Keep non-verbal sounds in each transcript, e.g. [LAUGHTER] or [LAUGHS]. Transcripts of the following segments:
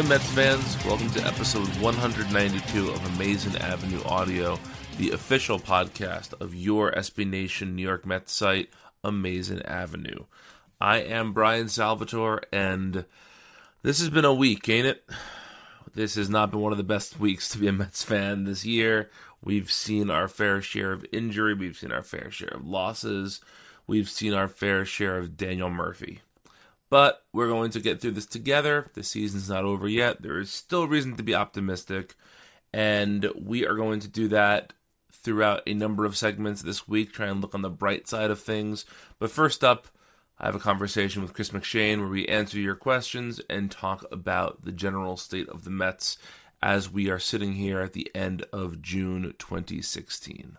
Ahoy Mets fans, welcome to episode 192 of Amazing Avenue Audio, the official podcast of your SB Nation New York Mets site, Amazing Avenue. I am Brian Salvatore, and this has been a week, ain't it? This has not been one of the best weeks to be a Mets fan this year. We've seen our fair share of injury, we've seen our fair share of losses, we've seen our fair share of Daniel Murphy. But we're going to get through this together. The season's not over yet. There is still reason to be optimistic. And we are going to do that throughout a number of segments this week, try and look on the bright side of things. But first up, I have a conversation with Chris McShane where we answer your questions and talk about the general state of the Mets as we are sitting here at the end of June 2016.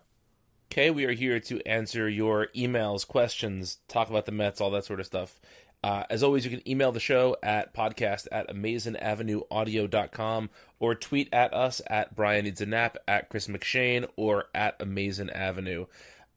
Okay, we are here to answer your emails, questions, talk about the Mets, all that sort of stuff. Uh, as always, you can email the show at podcast at amazingavenueaudio.com or tweet at us at Brian Needs a Nap, at Chris McShane, or at Amazing Avenue.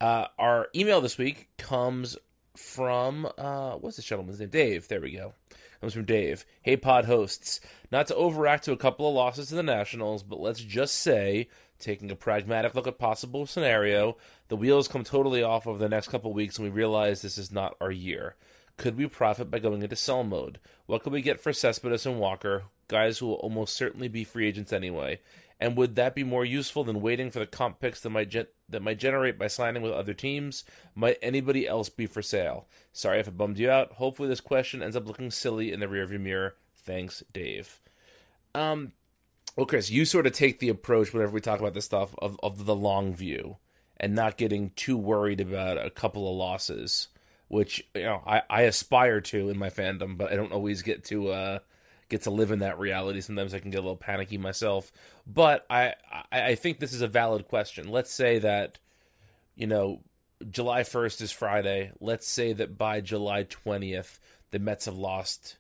Uh, our email this week comes from, uh, what's this gentleman's name? Dave. There we go. Comes from Dave. Hey, pod hosts. Not to overact to a couple of losses to the Nationals, but let's just say, taking a pragmatic look at possible scenario, the wheels come totally off over the next couple weeks and we realize this is not our year. Could we profit by going into sell mode? What could we get for Cespedes and Walker, guys who will almost certainly be free agents anyway? And would that be more useful than waiting for the comp picks that might gen- that might generate by signing with other teams? Might anybody else be for sale? Sorry if I bummed you out. Hopefully this question ends up looking silly in the rearview mirror. Thanks, Dave. Um, well, Chris, you sort of take the approach whenever we talk about this stuff of, of the long view and not getting too worried about a couple of losses which you know I, I aspire to in my fandom, but I don't always get to uh, get to live in that reality. Sometimes I can get a little panicky myself. But I, I think this is a valid question. Let's say that you know July first is Friday. Let's say that by July twentieth the Mets have lost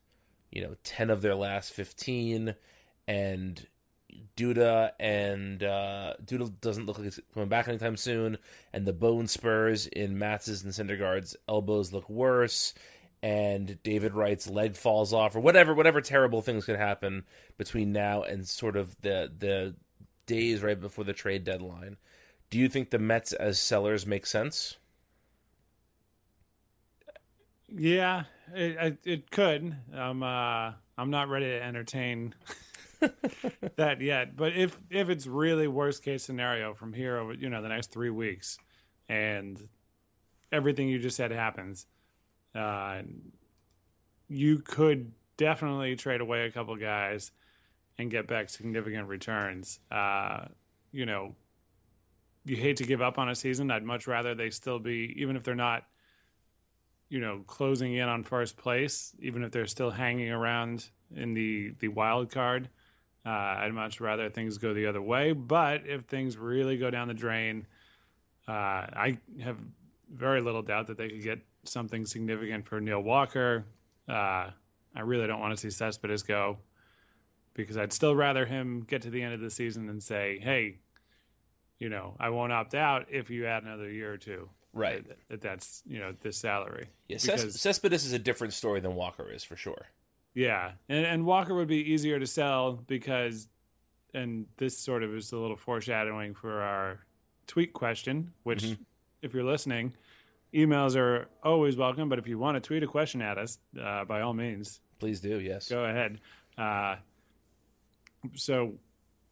you know, 10 of their last 15, and Duda and uh, Duda doesn't look like he's coming back anytime soon, and the bone spurs in Matz's and Syndergaard's elbows look worse, and David Wright's leg falls off, or whatever, whatever terrible things could happen between now and sort of the the days right before the trade deadline. Do you think the Mets as sellers make sense? Yeah, it, it could. I'm uh, I'm not ready to entertain [LAUGHS] that yet. But if if it's really worst case scenario from here over you know the next three weeks, and everything you just said happens, uh, you could definitely trade away a couple guys and get back significant returns. Uh, you know, you hate to give up on a season. I'd much rather they still be, even if they're not, you know, closing in on first place, even if they're still hanging around in the the wild card. Uh, I'd much rather things go the other way. But if things really go down the drain, uh, I have very little doubt that they could get something significant for Neil Walker. Uh, I really don't want to see Cespedes go because I'd still rather him get to the end of the season and say, "Hey, you know, I won't opt out if you add another year or two. Right. That, that that's you know this salary. Yeah, because, Cespedes is a different story than Walker is for sure. Yeah, and and Walker would be easier to sell because, and this sort of is a little foreshadowing for our tweet question, which, mm-hmm. if you're listening, emails are always welcome. But if you want to tweet a question at us, uh, by all means, please do. Yes, go ahead. Uh, so,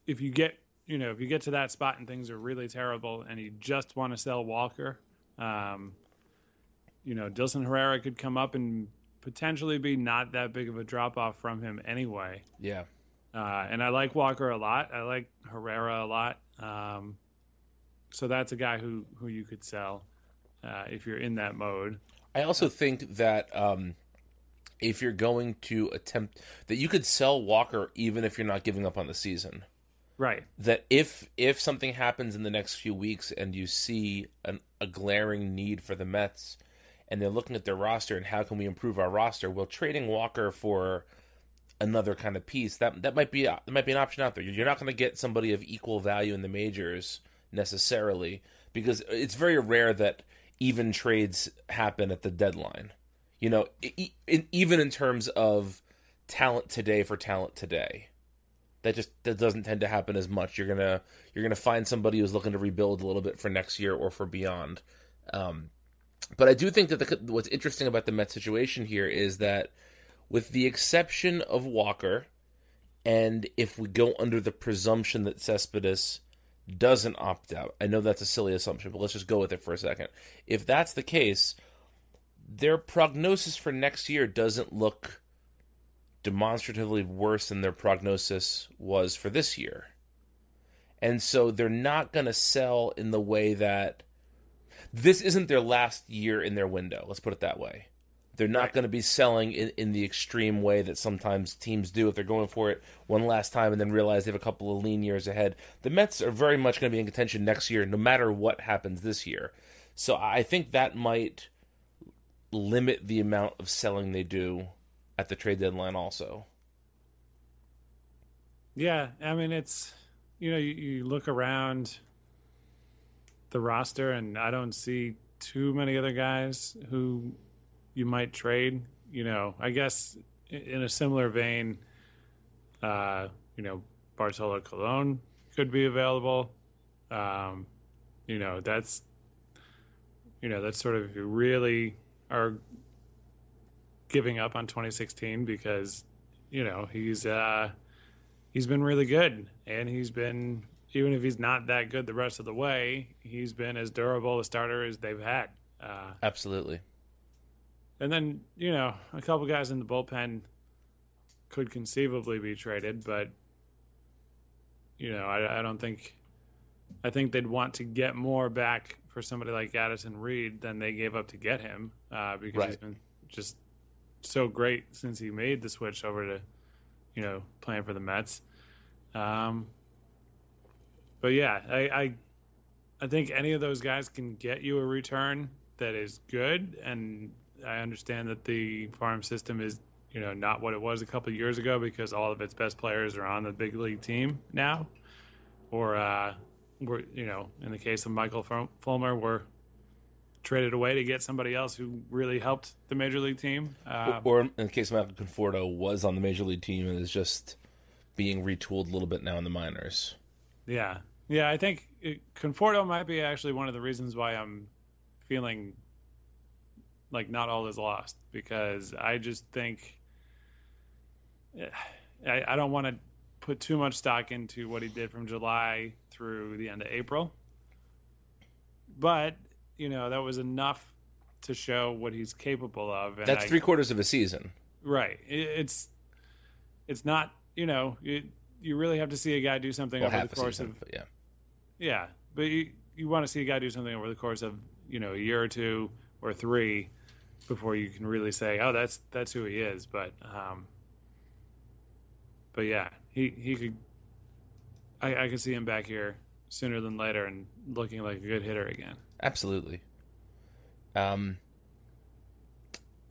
if you get you know if you get to that spot and things are really terrible, and you just want to sell Walker, um, you know, Dilson Herrera could come up and potentially be not that big of a drop off from him anyway. Yeah. Uh, and I like Walker a lot. I like Herrera a lot. Um, so that's a guy who who you could sell uh, if you're in that mode. I also think that um, if you're going to attempt that you could sell Walker even if you're not giving up on the season. Right. That if if something happens in the next few weeks and you see an, a glaring need for the Mets and they're looking at their roster and how can we improve our roster? Well, trading Walker for another kind of piece that that might be that might be an option out there. You're not going to get somebody of equal value in the majors necessarily because it's very rare that even trades happen at the deadline. You know, even in terms of talent today for talent today, that just that doesn't tend to happen as much. You're gonna you're gonna find somebody who's looking to rebuild a little bit for next year or for beyond. Um, but I do think that the, what's interesting about the Mets situation here is that, with the exception of Walker, and if we go under the presumption that Cespedes doesn't opt out, I know that's a silly assumption, but let's just go with it for a second. If that's the case, their prognosis for next year doesn't look demonstratively worse than their prognosis was for this year. And so they're not going to sell in the way that this isn't their last year in their window. Let's put it that way. They're not right. going to be selling in, in the extreme way that sometimes teams do if they're going for it one last time and then realize they have a couple of lean years ahead. The Mets are very much going to be in contention next year, no matter what happens this year. So I think that might limit the amount of selling they do at the trade deadline, also. Yeah, I mean, it's, you know, you, you look around the roster, and I don't see too many other guys who you might trade. You know, I guess in a similar vein, uh, you know, Bartolo Colon could be available. Um, you know, that's you know, that's sort of if you really are giving up on 2016 because you know he's uh, he's been really good and he's been even if he's not that good the rest of the way, he's been as durable a starter as they've had. Uh, Absolutely. And then you know a couple guys in the bullpen could conceivably be traded, but you know I, I don't think I think they'd want to get more back for somebody like Addison Reed than they gave up to get him uh, because right. he's been just so great since he made the switch over to you know playing for the Mets. Um, but yeah, I, I I think any of those guys can get you a return that is good, and I understand that the farm system is you know, not what it was a couple of years ago because all of its best players are on the big league team now, or uh, we're you know, in the case of Michael Fulmer, we're traded away to get somebody else who really helped the major league team. Uh, or, in the case of Michael Conforto, was on the major league team and is just being retooled a little bit now in the minors. Yeah, yeah, I think it, Conforto might be actually one of the reasons why I'm feeling like not all is lost because I just think eh, I, I don't want to put too much stock into what he did from July through the end of April. But, you know, that was enough to show what he's capable of. And That's I, three quarters of a season. Right. It, it's it's not, you know, it, you really have to see a guy do something well, over the course season, of yeah. Yeah. But you, you want to see a guy do something over the course of, you know, a year or two or three before you can really say, "Oh, that's that's who he is." But um, but yeah, he he could. I I could see him back here sooner than later and looking like a good hitter again. Absolutely. Um,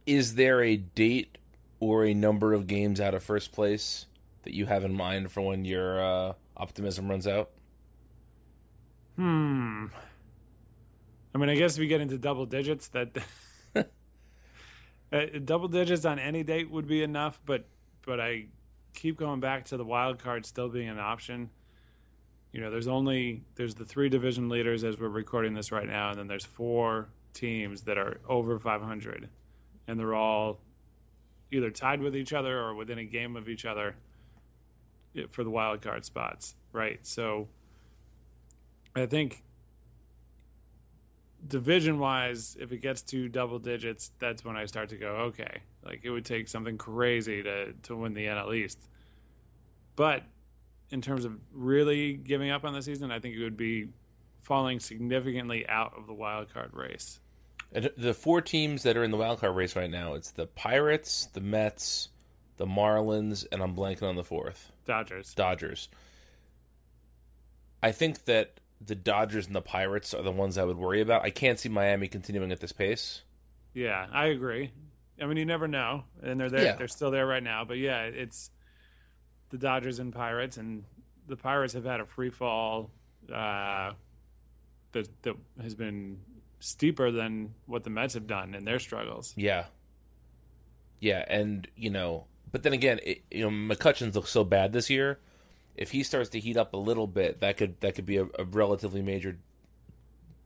is there a date or a number of games out of first place that you have in mind for when your uh, optimism runs out? Hmm. I mean, I guess if we get into double digits, that [LAUGHS] uh, double digits on any date would be enough. But but I keep going back to the wild card still being an option. You know, there's only there's the three division leaders as we're recording this right now, and then there's four teams that are over 500, and they're all either tied with each other or within a game of each other for the wild card spots, right? So I think division wise, if it gets to double digits, that's when I start to go, okay, like it would take something crazy to to win the NL East. But in terms of really giving up on the season, I think it would be falling significantly out of the wild card race. The four teams that are in the wild card race right now, it's the Pirates, the Mets, the Marlins, and I'm blanking on the fourth. Dodgers. Dodgers. I think that the Dodgers and the Pirates are the ones I would worry about. I can't see Miami continuing at this pace. Yeah, I agree. I mean, you never know, and they're there. Yeah. They're still there right now. But yeah, it's the Dodgers and Pirates, and the Pirates have had a free fall uh, that that has been steeper than what the Mets have done in their struggles. Yeah, yeah, and you know, but then again, it, you know, McCutchen's look so bad this year if he starts to heat up a little bit, that could that could be a, a relatively major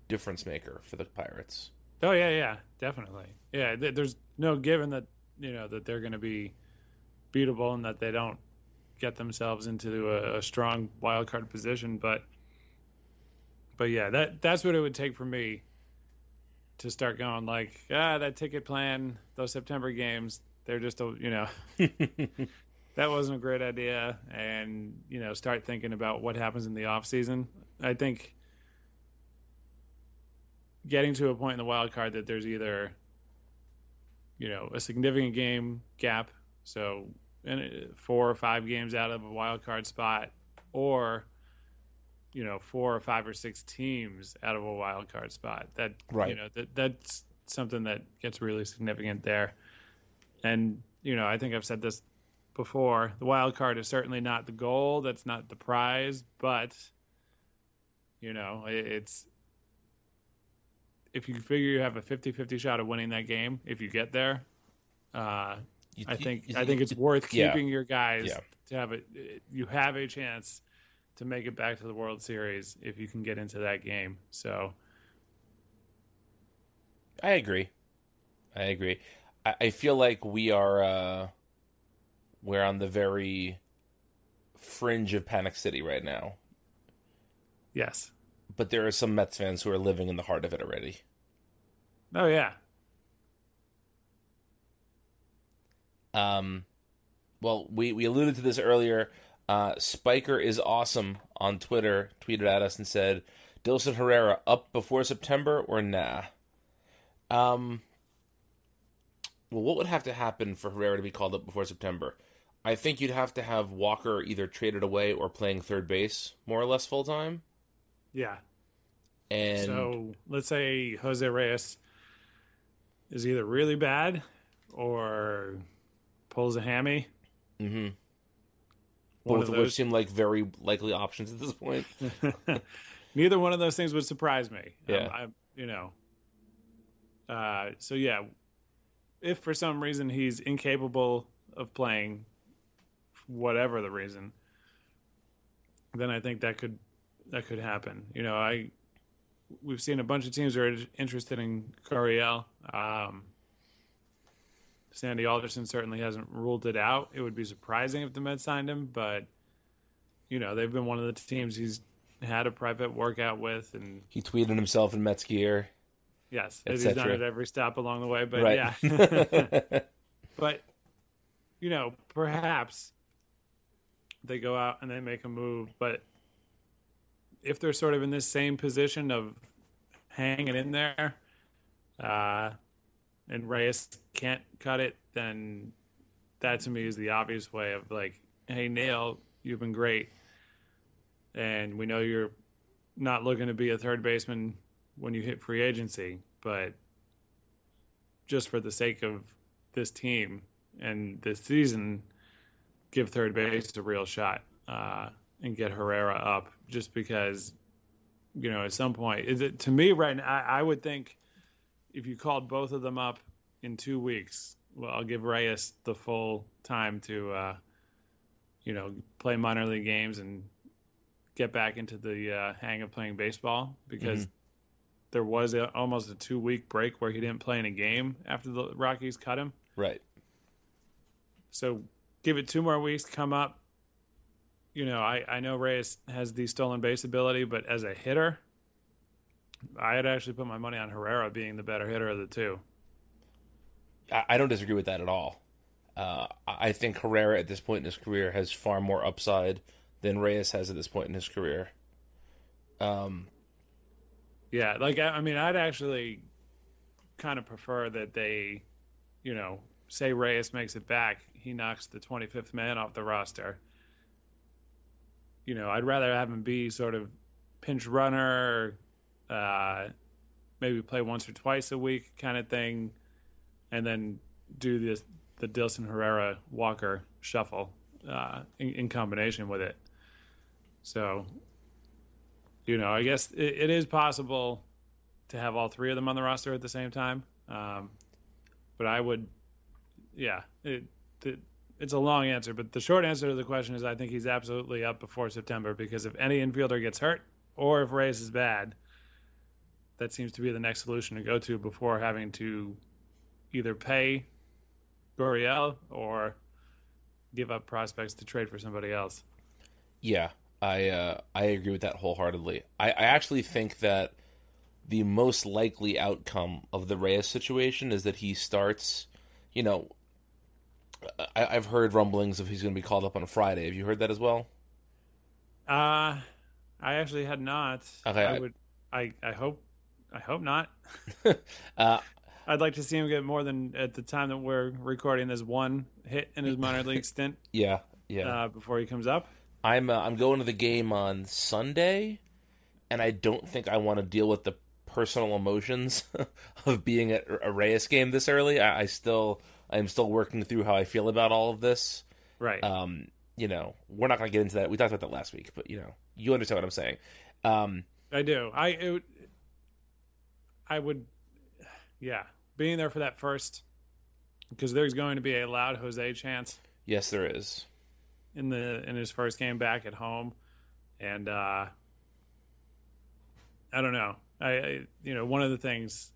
difference maker for the Pirates. Oh yeah, yeah, definitely. Yeah, th- there's no given that you know that they're going to be beatable and that they don't get themselves into a, a, strong wild card position, but but yeah, that that's what it would take for me to start going like ah that ticket plan, those September games, they're just a you know [LAUGHS] that wasn't a great idea. And you know start thinking about what happens in the off season. I think getting to a point in the wild card that there's either you know a significant game gap so uh, four or five games out of a wild card spot or you know four or five or six teams out of a wild card spot. That right. you know that that's something that gets really significant there. And you know i think i've said this before. The wild card is certainly not the goal. That's not the prize, but you know, it's if you figure you have a 50-50 shot of winning that game if you get there. Uh, you, I think you, I think it's worth keeping yeah. your guys yeah. to have it. You have a chance to make it back to the World Series if you can get into that game. So, I agree. I agree. I, I feel like we are. Uh we're on the very fringe of Panic City right now. Yes. But there are some Mets fans who are living in the heart of it already. Oh yeah. Um well, we, we alluded to this earlier. Uh, Spiker is awesome on Twitter tweeted at us and said, Dilson Herrera up before September or nah? Um, well, what would have to happen for Herrera to be called up before September? I think you'd have to have Walker either traded away or playing third base more or less full time. Yeah. And so let's say Jose Reyes is either really bad or pulls a hammy. Mm-hmm. Both of of which those. seem like very likely options at this point. [LAUGHS] [LAUGHS] Neither one of those things would surprise me. Yeah. Um, I, you know. Uh, so yeah, if for some reason he's incapable of playing, whatever the reason, then I think that could that could happen. You know, I we've seen a bunch of teams are interested in Guriel. Um, Sandy Alderson certainly hasn't ruled it out. It would be surprising if the Mets signed him, but you know they've been one of the teams he's had a private workout with, and He tweeted himself in Mets gear. yes, he's done it every stop along the way. But Right. yeah, [LAUGHS] [LAUGHS] but you know perhaps they go out and they make a move, but if they're sort of in this same position of hanging in there, uh, and Reyes can't cut it, then that to me is the obvious way of like, hey, Neil, you've been great, and we know you're not looking to be a third baseman when you hit free agency, but just for the sake of this team and this season, give third base a real shot uh, and get Herrera up. Just because, you know, at some point, is it to me right now? I, I would think if you called both of them up in two weeks, well, I'll give Reyes the full time to, uh, you know, play minor league games and get back into the uh, hang of playing baseball because Mhm. there was a, almost a two week break where he didn't play in a game after the Rockies cut him. Right. So give it two more weeks, come up. You know, I, I know Reyes has the stolen base ability, but as a hitter, I had actually put my money on Herrera being the better hitter of the two. I, don't disagree with that at all. Uh, I I think Herrera at this point in his career has far more upside than Reyes has at this point in his career. Um, Yeah, like I, I mean, I'd actually kind of prefer that they, you know, say Reyes makes it back, he knocks the 25th man off the roster. You know, I'd rather have him be sort of pinch runner, uh, maybe play once or twice a week kind of thing, and then do this the Dilson Herrera Walker shuffle uh, in, in combination with it. So you know, I guess it, it is possible to have all three of them on the roster at the same time. Um, but I would, yeah, it, it, it's a long answer. But the short answer to the question is I think he's absolutely up before September because if any infielder gets hurt or if Reyes is bad, that seems to be the next solution to go to before having to either pay Guriel or give up prospects to trade for somebody else. Yeah, I uh, I agree with that wholeheartedly. I, I actually think that the most likely outcome of the Reyes situation is that he starts. You know, I, I've heard rumblings of he's going to be called up on Friday. Have you heard that as well? Uh I actually had not. Okay, I I- would. I I hope. I hope not. [LAUGHS] Uh, I'd like to see him get more than at the time that we're recording this one hit in his minor league stint [LAUGHS] yeah, yeah. uh, before he comes up. I'm uh, I'm going to the game on Sunday, and I don't think I want to deal with the personal emotions [LAUGHS] of being at a Reyes game this early. I, I still I'm still working through how I feel about all of this. Right. Um, you know, we're not going to get into that. We talked about that last week, but you know, you understand what I'm saying. Um, I do. I it, would- I would, yeah, being there for that first because there's going to be a loud Jose chance yes, there is. in the in his first game back at home, and uh, I don't know. I, I you know one of the things,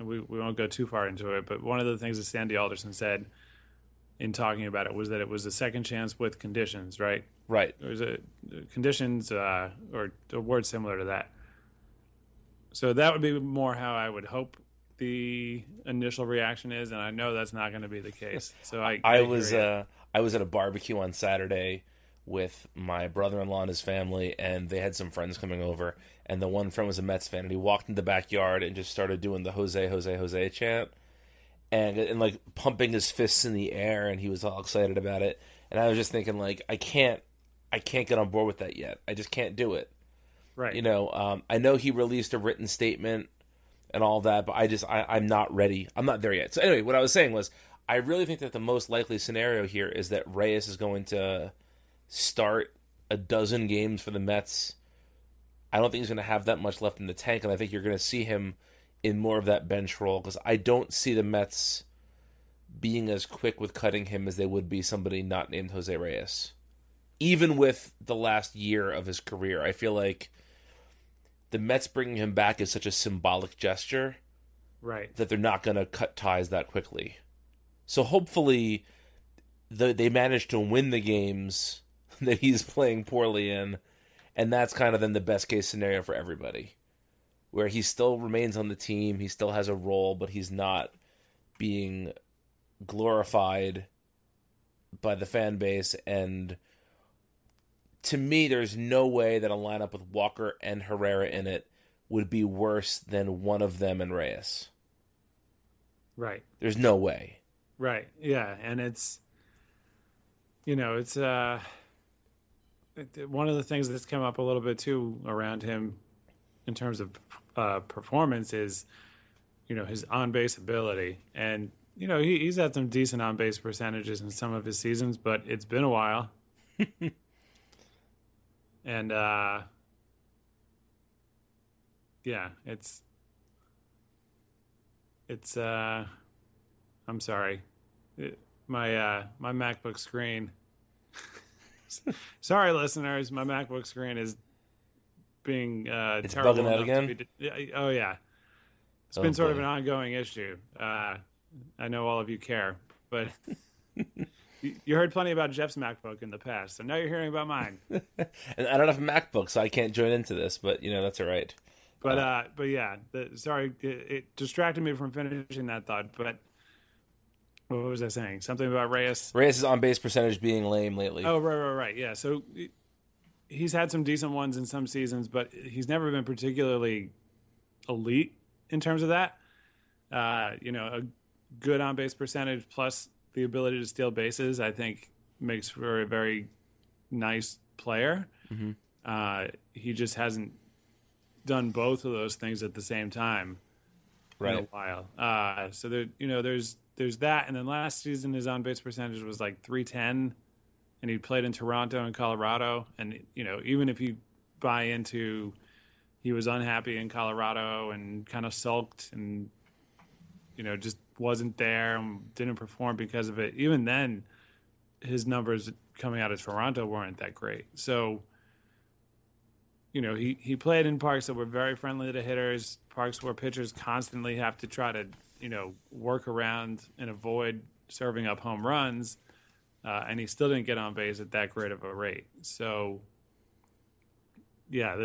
and we we won't go too far into it, but one of the things that Sandy Alderson said in talking about it was that it was a second chance with conditions, right? Right. There was a conditions uh, or a word similar to that. So that would be more how I would hope the initial reaction is, and I know that's not going to be the case. So I I I was uh, I was at a barbecue on Saturday with my brother-in-law and his family, and they had some friends coming over. And the one friend was a Mets fan, and he walked in the backyard and just started doing the Jose, Jose, Jose chant, and and like pumping his fists in the air, and he was all excited about it. And I was just thinking, like, I can't, I can't get on board with that yet. I just can't do it. right. You know, um, I know he released a written statement and all that, but I just I, I'm not ready. I'm not there yet. So anyway, what I was saying was I really think that the most likely scenario here is that Reyes is going to start a dozen games for the Mets. I don't think he's going to have that much left in the tank, and I think you're going to see him in more of that bench role because I don't see the Mets being as quick with cutting him as they would be somebody not named Jose Reyes. Even with the last year of his career, I feel like the Mets bringing him back is such a symbolic gesture Right. that they're not going to cut ties that quickly. So hopefully, the, they manage to win the games [LAUGHS] that he's playing poorly in, and that's kind of then the best case scenario for everybody, where he still remains on the team, he still has a role, but he's not being glorified by the fan base and to me there's no way that a lineup with Walker and Herrera in it would be worse than one of them and Reyes. Right. There's no way. Right. Yeah, and it's you know, it's uh one of the things that's come up a little bit too around him in terms of uh performance is you know, his on-base ability and you know, he, he's had some decent on-base percentages in some of his seasons, but it's been a while. [LAUGHS] and uh yeah, it's it's uh I'm sorry. It- my uh my MacBook screen [LAUGHS] [LAUGHS] Sorry listeners, my MacBook screen is being uh It's terrible bugging out again? yeah, oh yeah. It's Oh, been sort of an ongoing issue. Uh I know all of you care, but [LAUGHS] you heard plenty about Jeff's MacBook in the past, so now you're hearing about mine. [LAUGHS] And I don't have a MacBook, so I can't join into this, but you know, that's all right. But uh, but yeah, the, sorry, it, it distracted me from finishing that thought. But what was I saying? Something about Reyes. Reyes' on base percentage being lame lately. Oh right, right, right. Yeah. So he's had some decent ones in some seasons, but he's never been particularly elite in terms of that. Uh, you know, a good on base percentage plus the ability to steal bases, I think, makes for a very nice player. Mhm. Uh, he just hasn't done both of those things at the same time in a while. Uh, so there, you know, there's there's that, and then last season his on base percentage was like 310, and he played in Toronto and Colorado, and you know, even if you buy into he was unhappy in Colorado and kind of sulked and you know just wasn't there and didn't perform because of it. Even then, his numbers coming out of Toronto weren't that great. So you know, he, he played in parks that were very friendly to hitters, parks where pitchers constantly have to try to, you know, work around and avoid serving up home runs. Uh, and he still didn't get on base at that great of a rate. So, yeah,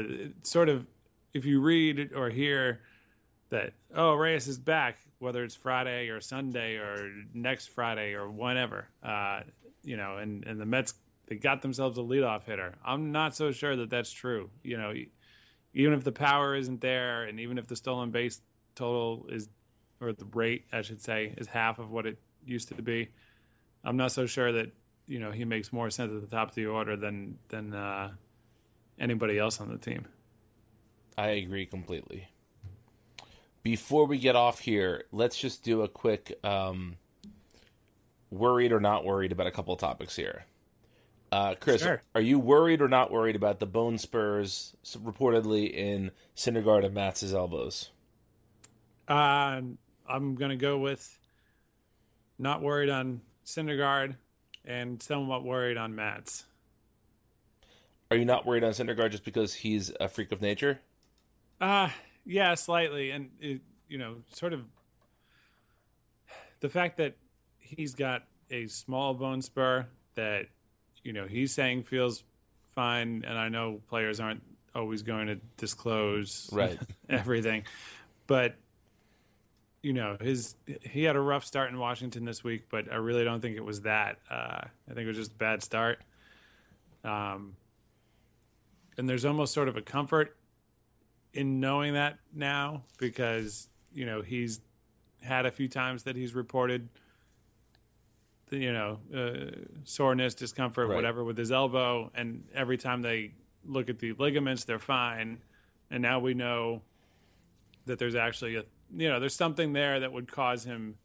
sort of, if you read or hear that, oh, Reyes is back, whether it's Friday or Sunday or next Friday or whenever, uh, you know, and, and the Mets they got themselves a leadoff hitter. I'm not so sure that that's true. You know, even if the power isn't there, and even if the stolen base total is, or the rate, I should say, is half of what it used to be, I'm not so sure that you know he makes more sense at the top of the order than than uh, anybody else on the team. I agree completely. Before we get off here, let's just do a quick um, worried or not worried about a couple of topics here. Uh, Chris, Sure. are you worried or not worried about the bone spurs reportedly in Syndergaard and Matz's elbows? Uh, I'm gonna go with not worried on Syndergaard and somewhat worried on Matz. Are you not worried on Syndergaard just because he's a freak of nature? Uh yeah, slightly, and it, you know, sort of the fact that he's got a small bone spur that you know he's saying feels fine, and I know players aren't always going to disclose Right. [LAUGHS] everything, but you know his he had a rough start in Washington this week, but I really don't think it was that. Uh, I think it was just a bad start. Um, and there's almost sort of a comfort in knowing that now because you know he's had a few times that he's reported the, you know uh, soreness discomfort Right. whatever with his elbow and every time they look at the ligaments they're fine and now we know that there's actually a you know there's something there that would cause him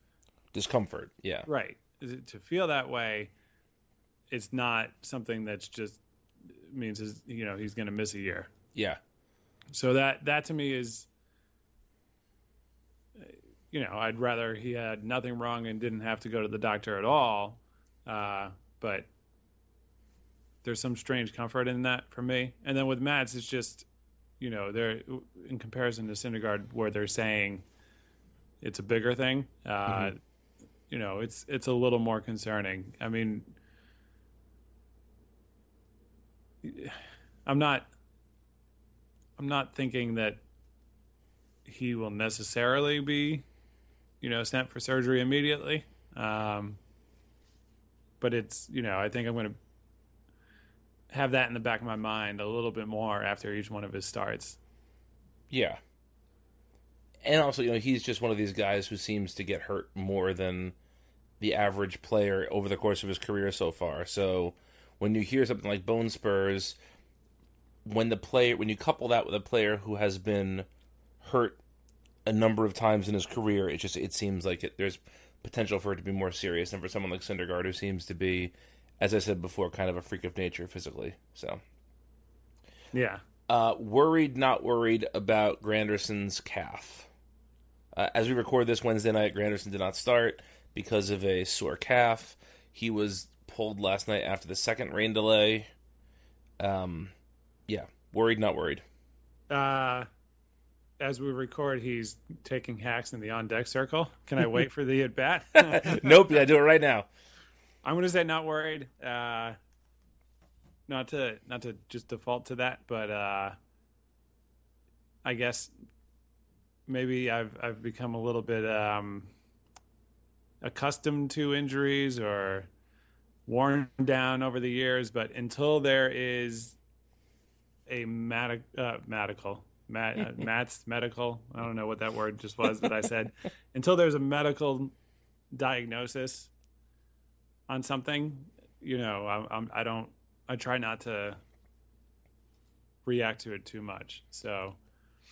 discomfort. Yeah, right. To feel that way, it's not something that's just means his, you know he's going to miss a year. Yeah. So that that to me is, you know, I'd rather he had nothing wrong and didn't have to go to the doctor at all. Uh, but there's some strange comfort in that for me. And then with Matz, it's just, you know, they're in comparison to Syndergaard, where they're saying it's a bigger thing. Uh, mm-hmm. You know, it's it's a little more concerning. I mean, I'm not. I'm not thinking that he will necessarily be, you know, sent for surgery immediately. Um, but it's you know I think I'm going to have that in the back of my mind a little bit more after each one of his starts. Yeah. And also, you know, he's just one of these guys who seems to get hurt more than the average player over the course of his career so far. So when you hear something like bone spurs, when the player when you couple that with a player who has been hurt a number of times in his career, it just it seems like it, there's potential for it to be more serious than for someone like Syndergaard, who seems to be, as I said before, kind of a freak of nature physically. So, yeah. Uh, worried, not worried about Granderson's calf. Uh, as we record this Wednesday night, Granderson did not start because of a sore calf. He was pulled last night after the second rain delay. Um, yeah, worried, not worried. Uh, as we record, he's taking hacks in the on deck circle. Can I wait [LAUGHS] for the at bat? [LAUGHS] nope, yeah, do it right now. I'm going to say not worried. Uh, not to not to just default to that, but uh, I guess maybe I've I've become a little bit um, accustomed to injuries or worn down over the years. But until there is a medic, uh, medical Matt, uh, [LAUGHS] Matt's medical. I don't know what that word just was that I said. [LAUGHS] Until there's a medical diagnosis on something, you know, I, I'm, I don't. I try not to react to it too much. So,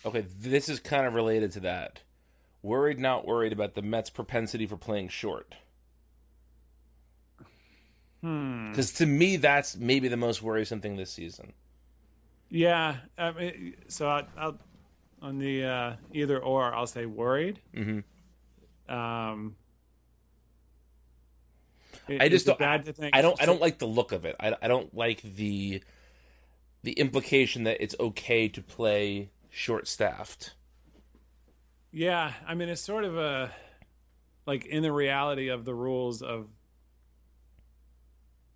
okay, this is kind of related to that. Worried, not worried about the Mets' propensity for playing short. Because hmm. to me, that's maybe the most worrisome thing this season. Yeah, I mean, so I, will on the uh, either or, I'll say worried. Mm-hmm. Um, it, I just don't. Bad to think I don't. I don't like the look of it. I, I don't like the the implication that it's okay to play short staffed. Yeah, I mean it's sort of a like in the reality of the rules of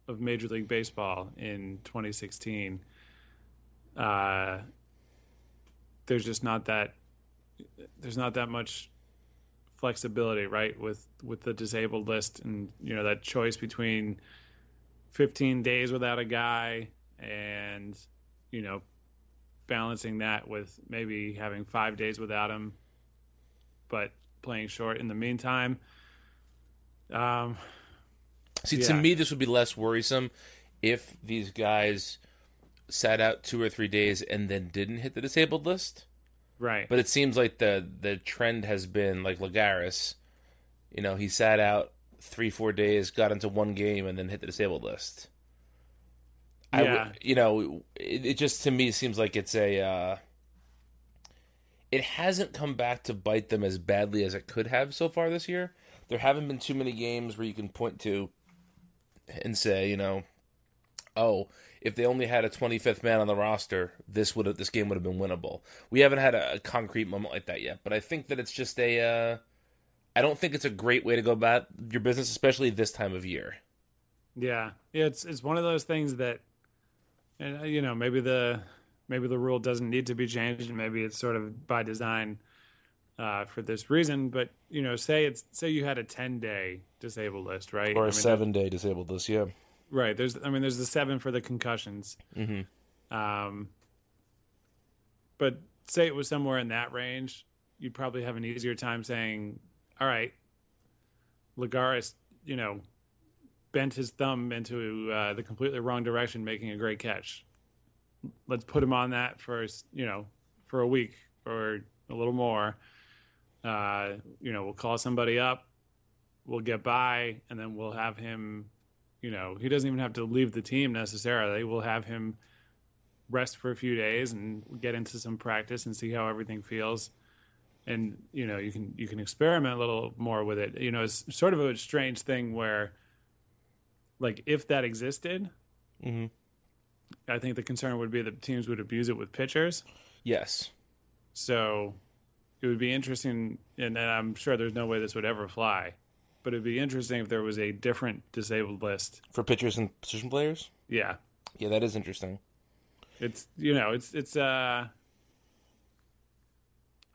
of Major League Baseball in 2016 uh, there's just not that there's not that much flexibility, right? With with the disabled list and you know that choice between 15 days without a guy and you know balancing that with maybe having five days without him, but playing short in the meantime. Um, See, yeah. to me, this would be less worrisome if these guys sat out two or three days and then didn't hit the disabled list. Right. But it seems like the the trend has been like Lagares. You know, he sat out three, four days, got into one game, and then hit the disabled list. Yeah. you know, it, it, just to me seems like it's a. Uh, it hasn't come back to bite them as badly as it could have so far this year. There haven't been too many games where you can point to and say, you know, oh, if they only had a 25th man on the roster, this would this game would have been winnable. We haven't had a, a, concrete moment like that yet, but I think that it's just a. Uh, I don't think it's a great way to go about your business, especially this time of year. Yeah, yeah, it's it's one of those things that, and uh, you know, maybe the maybe the rule doesn't need to be changed, and maybe it's sort of by design uh, for this reason. But you know, say it's say you had a ten day disabled list, right? Or a I mean, seven day disabled list, yeah. Right. There's, I mean, there's the seven for the concussions. Mm-hmm. Um, but say it was somewhere in that range, you'd probably have an easier time saying, "All right, Lagares, you know, bent his thumb into uh, the completely wrong direction, making a great catch. Let's put him on that for you know for a week or a little more. Uh, you know, we'll call somebody up, we'll get by, and then we'll have him. You know, he doesn't even have to leave the team necessarily. We'll have him rest for a few days and get into some practice and see how everything feels. And you know, you can you can experiment a little more with it. You know, it's sort of a strange thing where, like, if that existed, Mhm. I think the concern would be that teams would abuse it with pitchers. Yes. So it would be interesting, and, and I'm sure there's no way this would ever fly, but it'd be interesting if there was a different disabled list. For pitchers and position players? Yeah, Yeah, that is interesting. it's you know it's it's uh.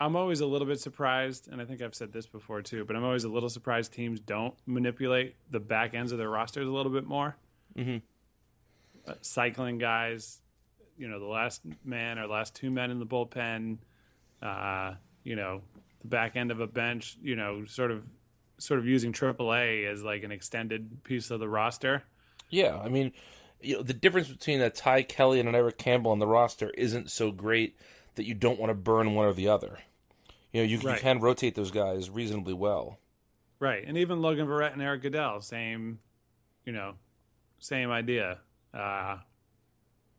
I'm always a little bit surprised, and I think I've said this before too, but I'm always a little surprised teams don't manipulate the back ends of their rosters a little bit more. Mhm. Uh, cycling guys, you know, the last man or last two men in the bullpen, uh, you know, the back end of a bench, you know, sort of sort of using AAA as like an extended piece of the roster. Yeah, I mean, you know, the difference between a Ty Kelly and an Eric Campbell on the roster isn't so great that you don't want to burn one or the other. You know, you, Right. you can rotate those guys reasonably well. Right. And even Logan Verrett and Erik Goeddel, same, you know, same idea. Uh,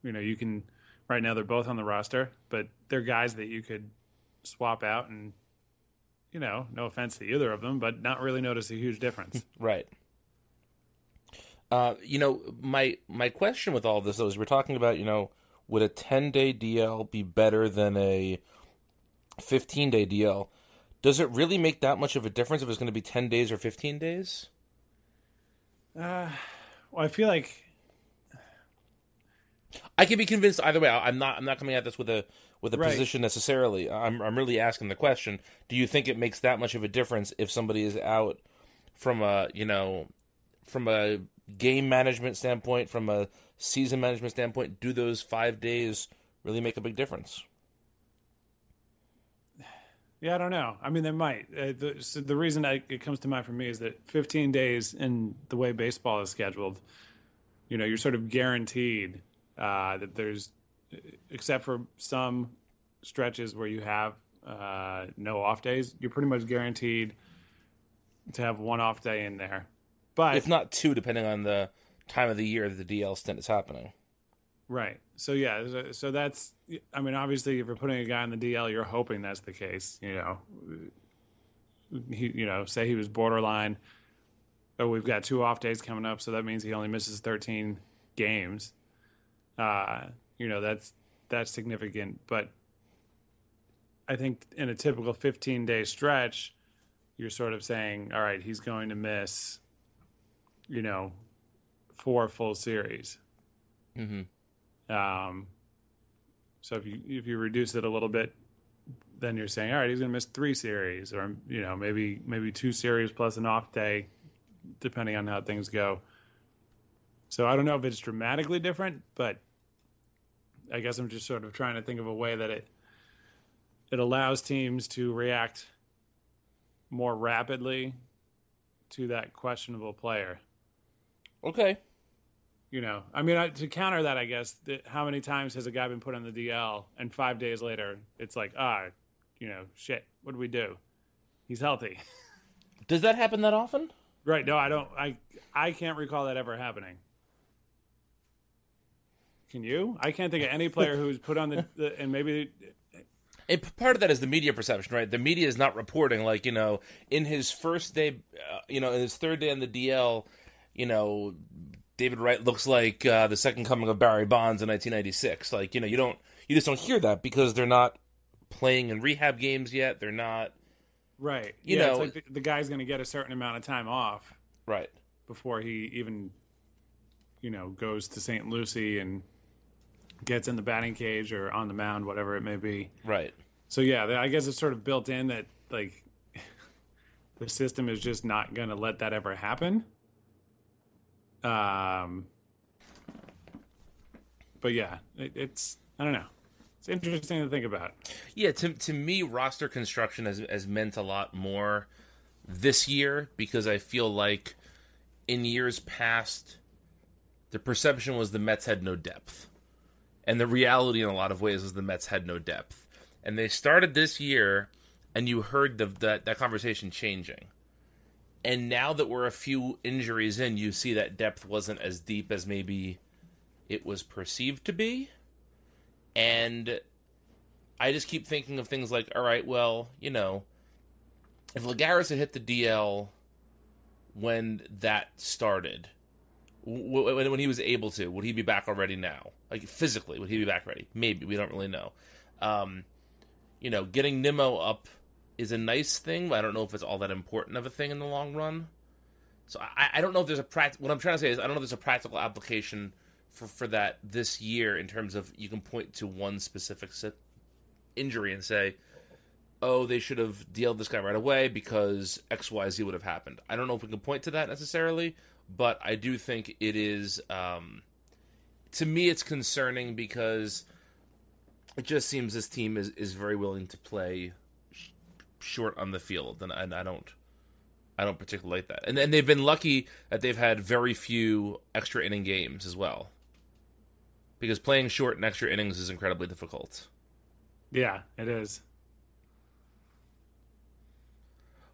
you know, you can, right now they're both on the roster, but they're guys that you could swap out and, you know, no offense to either of them, but not really notice a huge difference. [LAUGHS] Right. Uh, you know, my my question with all this though is we're talking about, you know, would a ten day DL be better than a fifteen day DL? Does it really make that much of a difference if it's going to be ten days or fifteen days? uh, well, I feel like, I can be convinced either way. I'm not. I'm not coming at this with a with a Right. position necessarily. I'm. I'm really asking the question. Do you think it makes that much of a difference if somebody is out from a you know from a game management standpoint, from a season management standpoint? Do those five days really make a big difference? Yeah, I don't know. I mean, they might. Uh, the, so the reason I, it comes to mind for me is that 15 days in the way baseball is scheduled, you know, you're sort of guaranteed uh, that there's, except for some stretches where you have uh, no off days, you're pretty much guaranteed to have one off day in there. But if not two, depending on the time of the year that the DL stint is happening. Right. So yeah. So, that's. I mean, obviously, if you're putting a guy in the DL, you're hoping that's the case. You know, he. You know, say he was borderline. Oh, we've got two off days coming up, so that means he only misses 13 games. Uh, you know, that's that's significant. But I think in a typical 15 day stretch, you're sort of saying, all right, he's going to miss. You know, four full series. Mm-hmm. Um, so if you if you reduce it a little bit, then you're saying, all right, he's going to miss three series, or you know, maybe maybe two series plus an off day, depending on how things go. So I don't know if it's dramatically different, but I guess I'm just sort of trying to think of a way that it it allows teams to react more rapidly to that questionable player. Okay. You know, I mean, I, to counter that, I guess, that how many times has a guy been put on the DL and five days later it's like, ah, you know, shit, what do we do? He's healthy. [LAUGHS] Does that happen that often? right. No, I don't. I I can't recall that ever happening. Can you? I can't think of any player who's put on the, the and maybe And part of that is the media perception, right? The media is not reporting like you know in his first day, uh, you know, in his third day on the DL, you know, David Wright looks like uh, the second coming of Barry Bonds in 1996. Like you know, you don't, you just don't hear that because they're not playing in rehab games yet. They're not right. You yeah, know- it's like the, the guy's going to get a certain amount of time off right. before he even, you know, goes to St. Lucie and gets in the batting cage or on the mound, whatever it may be. Right. So yeah, I guess it's sort of built in that like [LAUGHS] the system is just not going to let that ever happen. Um, but yeah, it, it's I don't know. It's interesting to think about. Yeah, to to me, roster construction has has meant a lot more this year because I feel like in years past, the perception was the Mets had no depth, and the reality in a lot of ways is the Mets had no depth. And they started this year, and you heard the, that that conversation changing. And now that we're a few injuries in, you see that depth wasn't as deep as maybe it was perceived to be. And I just keep thinking of things like, all right, well, you know, if Lagares had hit the DL when that started, when, he was able to, would he be back already now? Like physically, would he be back ready? Maybe we don't really know. Um, you know, getting Nimmo up is a nice thing, but I don't know if it's all that important of a thing in the long run. So I, I don't know if there's a practical. What I'm trying to say is I don't know if there's a practical application for for that this year in terms of you can point to one specific injury and say, oh, they should have dealt this guy right away because X Y Z would have happened. I don't know if we can point to that necessarily, but I do think it is. Um, to me, it's concerning because it just seems this team is, is very willing to play short on the field, and, and I don't, I don't particularly like that. And and they've been lucky that they've had very few extra inning games as well, because playing short and extra innings is incredibly difficult. Yeah, it is.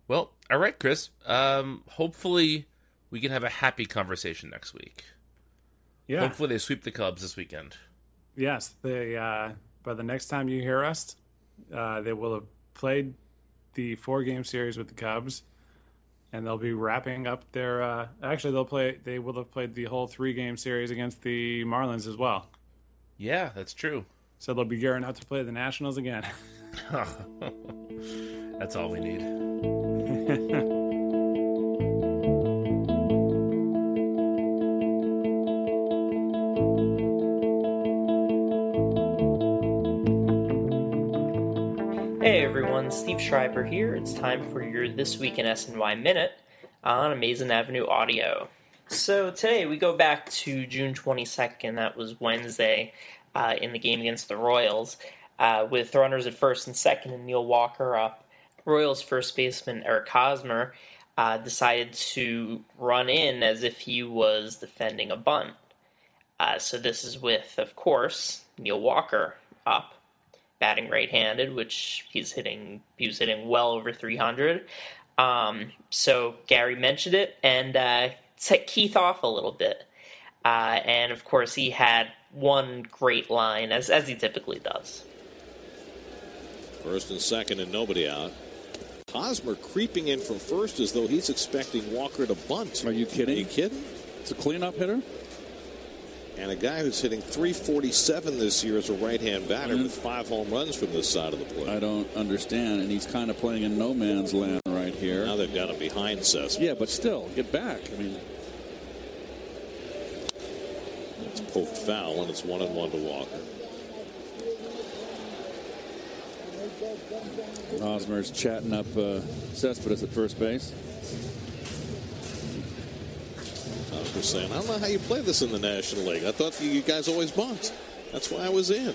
Well, all right, Chris. Um, hopefully, we can have a happy conversation next week. Yeah. Hopefully, they sweep the Cubs this weekend. Yes, they. Uh, by the next time you hear us, uh, they will have played the four game series with the Cubs, and they'll be wrapping up their. Uh, actually, they'll play. They will have played the whole three game series against the Marlins as well. Yeah, that's true. So they'll be gearing up to play the Nationals again. [LAUGHS] that's all we need. [LAUGHS] everyone, Steve Schreiber here. It's time for your This Week in SNY Minute on Amazing Avenue Audio. So today we go back to June 22nd, that was Wednesday, uh, in the game against the Royals, uh, with runners at first and second and Neil Walker up. Royals first baseman Eric Hosmer uh, decided to run in as if he was defending a bunt. Uh, so this is with, of course, Neil Walker up batting right-handed, which he's hitting. He was hitting well over 300. Um, so Gary mentioned it and uh, set Keith off a little bit. Uh, and of course, he had one great line, as as he typically does. First and second, and nobody out. Hosmer creeping in from first as though he's expecting Walker to bunt. Are you kidding? Are you kidding? It's a cleanup hitter. And a guy who's hitting 347 this year as a right hand batter mm-hmm. with five home runs from this side of the plate. I don't understand. And he's kind of playing in no man's land right here. Now they've got him behind Cespedes. Yeah, but still, get back. I mean, it's poked foul, and it's one and one to Walker. Hosmer's chatting up uh, Cespedes at first base. Was saying, I don't know how you play this in the National League. I thought you guys always bunt. That's why I was in.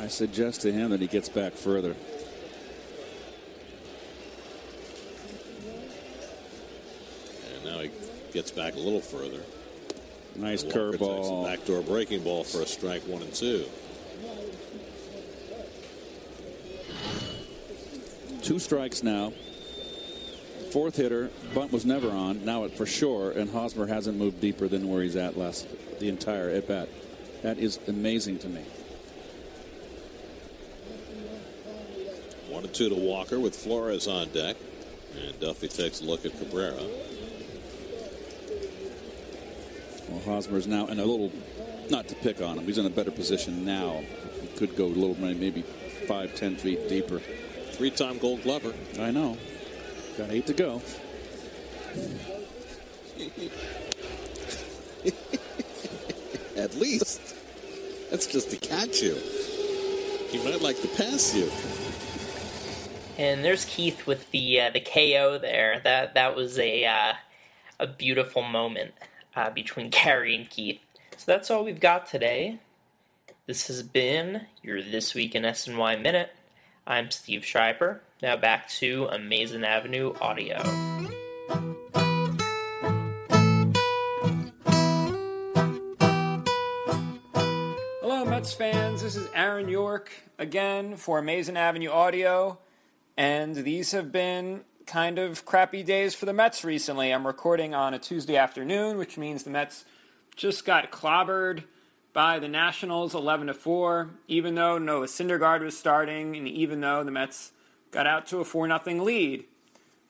I suggest to him that he gets back further. And now he gets back a little further. Nice curveball. Backdoor breaking ball for a strike one and two. Two strikes now fourth hitter. Bunt was never on. Now it for sure. And Hosmer hasn't moved deeper than where he's at last the entire at bat. That is amazing to me. One and two to Walker with Flores on deck. And Duffy takes a look at Cabrera. Well, Hosmer's now in a little, not to pick on him, he's in a better position now. He could go a little, maybe five, ten feet deeper. Three time gold glover. I know. Got eight to go. At least. That's just to catch you. He might like to pass you. And there's Keith with the uh, the KO there. That that was a uh, a beautiful moment uh, between [LAUGHS] Gary and Keith. So that's all we've got today. This has been your This Week in SNY Minute. I'm Steve Schreiber. Now back to Amazing Avenue Audio. Hello, Mets fans. This is Aaron York again for Amazing Avenue Audio. And these have been kind of crappy days for the Mets recently. I'm recording on a Tuesday afternoon, which means the Mets just got clobbered by the Nationals 11 to 4, even though Noah Syndergaard was starting and even though the Mets got out to a 4 0 lead.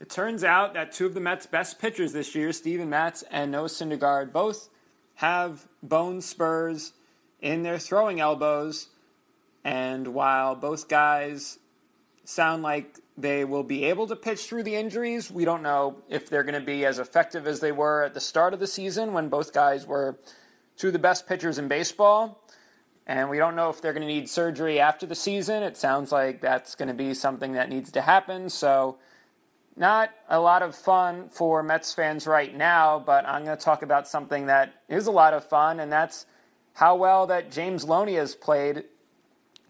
It turns out that two of the Mets' best pitchers this year, Steven Matz and Noah Syndergaard, both have bone spurs in their throwing elbows. And while both guys sound like they will be able to pitch through the injuries, we don't know if they're going to be as effective as they were at the start of the season when both guys were two of the best pitchers in baseball. And we don't know if they're going to need surgery after the season. It sounds like that's going to be something that needs to happen. So, not a lot of fun for Mets fans right now, but I'm going to talk about something that is a lot of fun, and that's how well that James Loney has played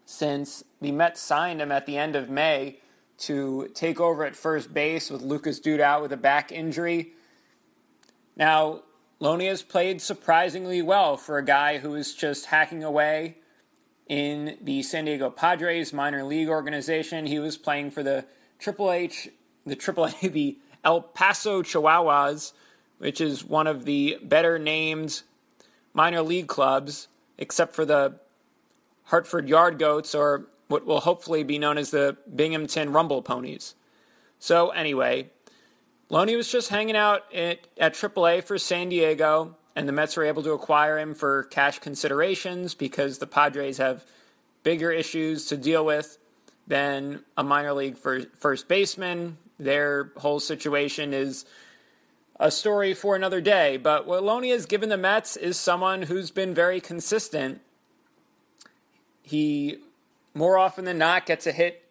since the Mets signed him at the end of May to take over at first base with Lucas Duda out with a back injury. Now, Loney has played surprisingly well for a guy who is just hacking away in the San Diego Padres minor league organization. He was playing for the Triple H the Triple A, the El Paso Chihuahuas, which is one of the better named minor league clubs, except for the Hartford Yard Goats, or what will hopefully be known as the Binghamton Rumble Ponies. So, anyway, Loney was just hanging out at, at AAA for San Diego, and the Mets were able to acquire him for cash considerations because the Padres have bigger issues to deal with than a minor league first baseman their whole situation is a story for another day. But what Loney has given the Mets is someone who's been very consistent. He, more often than not, gets a hit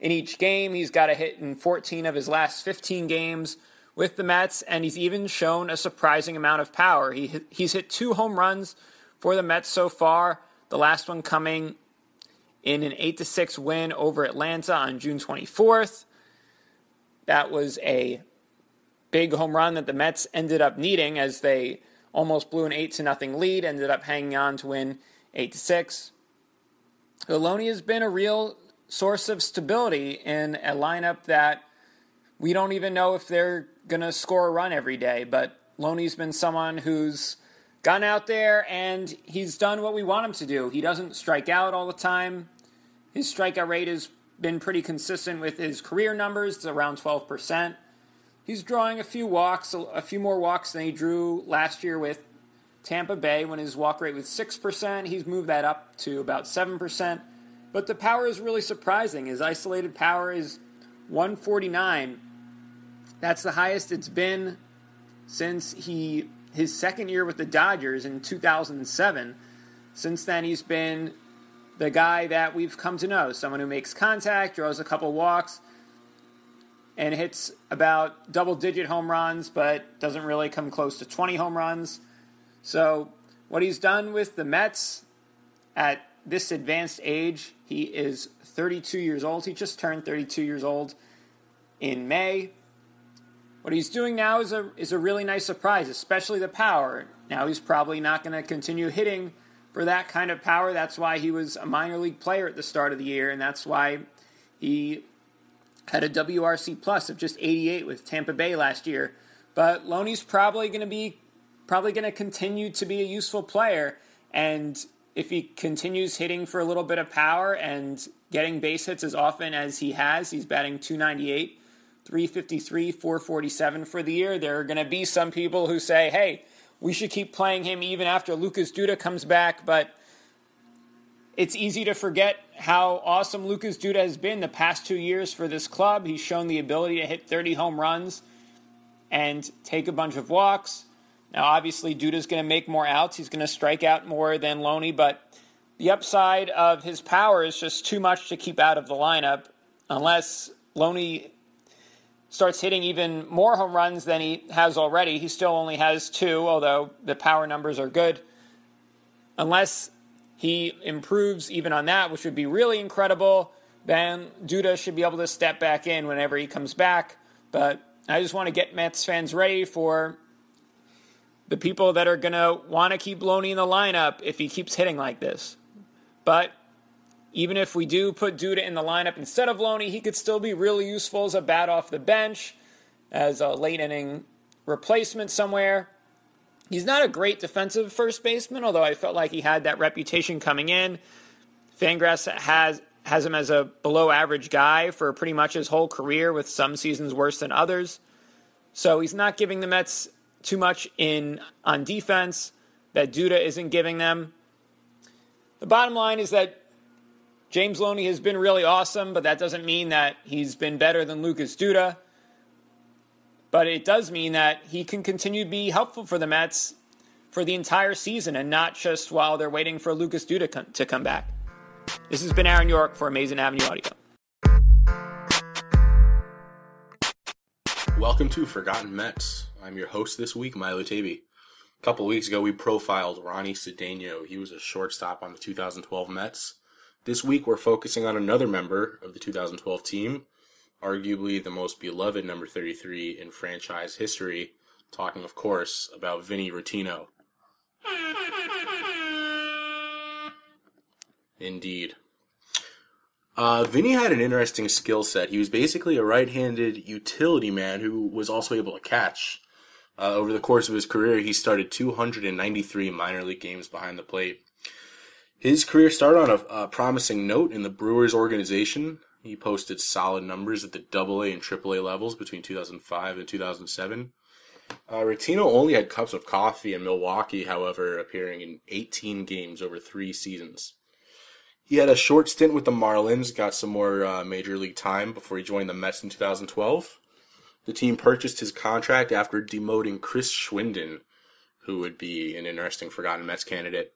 in each game. He's got a hit in 14 of his last 15 games with the Mets, and he's even shown a surprising amount of power. He, he's hit two home runs for the Mets so far, the last one coming in an 8 to 6 win over Atlanta on June 24th. That was a big home run that the Mets ended up needing as they almost blew an 8 to nothing lead, ended up hanging on to win 8 to 6. Loney has been a real source of stability in a lineup that we don't even know if they're going to score a run every day, but Loney's been someone who's gone out there and he's done what we want him to do. He doesn't strike out all the time. His strikeout rate has been pretty consistent with his career numbers, it's around 12%. He's drawing a few walks, a few more walks than he drew last year with Tampa Bay when his walk rate was 6%. He's moved that up to about 7%. But the power is really surprising. His isolated power is 149. That's the highest it's been since he his second year with the Dodgers in 2007. Since then, he's been the guy that we've come to know someone who makes contact, draws a couple walks, and hits about double digit home runs, but doesn't really come close to 20 home runs. So, what he's done with the Mets at this advanced age, he is 32 years old. He just turned 32 years old in May. What he's doing now is a is a really nice surprise, especially the power. Now he's probably not going to continue hitting for that kind of power. That's why he was a minor league player at the start of the year, and that's why he had a WRC plus of just 88 with Tampa Bay last year. But Loney's probably going to be probably going to continue to be a useful player, and if he continues hitting for a little bit of power and getting base hits as often as he has, he's batting 298, 353, 447 for the year. There are going to be some people who say, "Hey." we should keep playing him even after Lucas Duda comes back, but it's easy to forget how awesome Lucas Duda has been the past two years for this club. He's shown the ability to hit 30 home runs and take a bunch of walks. Now, obviously, Duda's going to make more outs. He's going to strike out more than Loney, but the upside of his power is just too much to keep out of the lineup unless Loney starts hitting even more home runs than he has already. He still only has two, although the power numbers are good. Unless he improves even on that, which would be really incredible, then Duda should be able to step back in whenever he comes back. But I just want to get Mets fans ready for the people that are going to want to keep Loney in the lineup if he keeps hitting like this. But even if we do put Duda in the lineup instead of Loney, he could still be really useful as a bat off the bench, as a late inning replacement somewhere. He's not a great defensive first baseman, although I felt like he had that reputation coming in. Fangraphs has has him as a below average guy for pretty much his whole career, with some seasons worse than others. So he's not giving the Mets too much in on defense that Duda isn't giving them. The bottom line is that James Loney has been really awesome, but that doesn't mean that he's been better than Lucas Duda. But it does mean that he can continue to be helpful for the Mets for the entire season and not just while they're waiting for Lucas Duda to come back. This has been Aaron York for Amazing Avenue Audio. Welcome to Forgotten Mets. I'm your host this week, Milo Taby. A couple weeks ago, we profiled Ronny Cedeno. He was a shortstop on the 2012 Mets. This week, we're focusing on another member of the 2012 team, arguably the most beloved number 33 in franchise history, talking, of course, about Vinny Rottino. Indeed. Uh, Vinny had an interesting skill set. He was basically a right-handed utility man who was also able to catch. Uh, over the course of his career, he started 293 minor league games behind the plate. His career started on a, a promising note in the Brewers organization. He posted solid numbers at the AA and AAA levels between 2005 and 2007. Uh, only had cups of coffee in Milwaukee, however, appearing in 18 games over three seasons. He had a short stint with the Marlins, got some more uh, major league time before he joined the Mets in 2012. The team purchased his contract after demoting Chris Schwinden, who would be an interesting forgotten Mets candidate.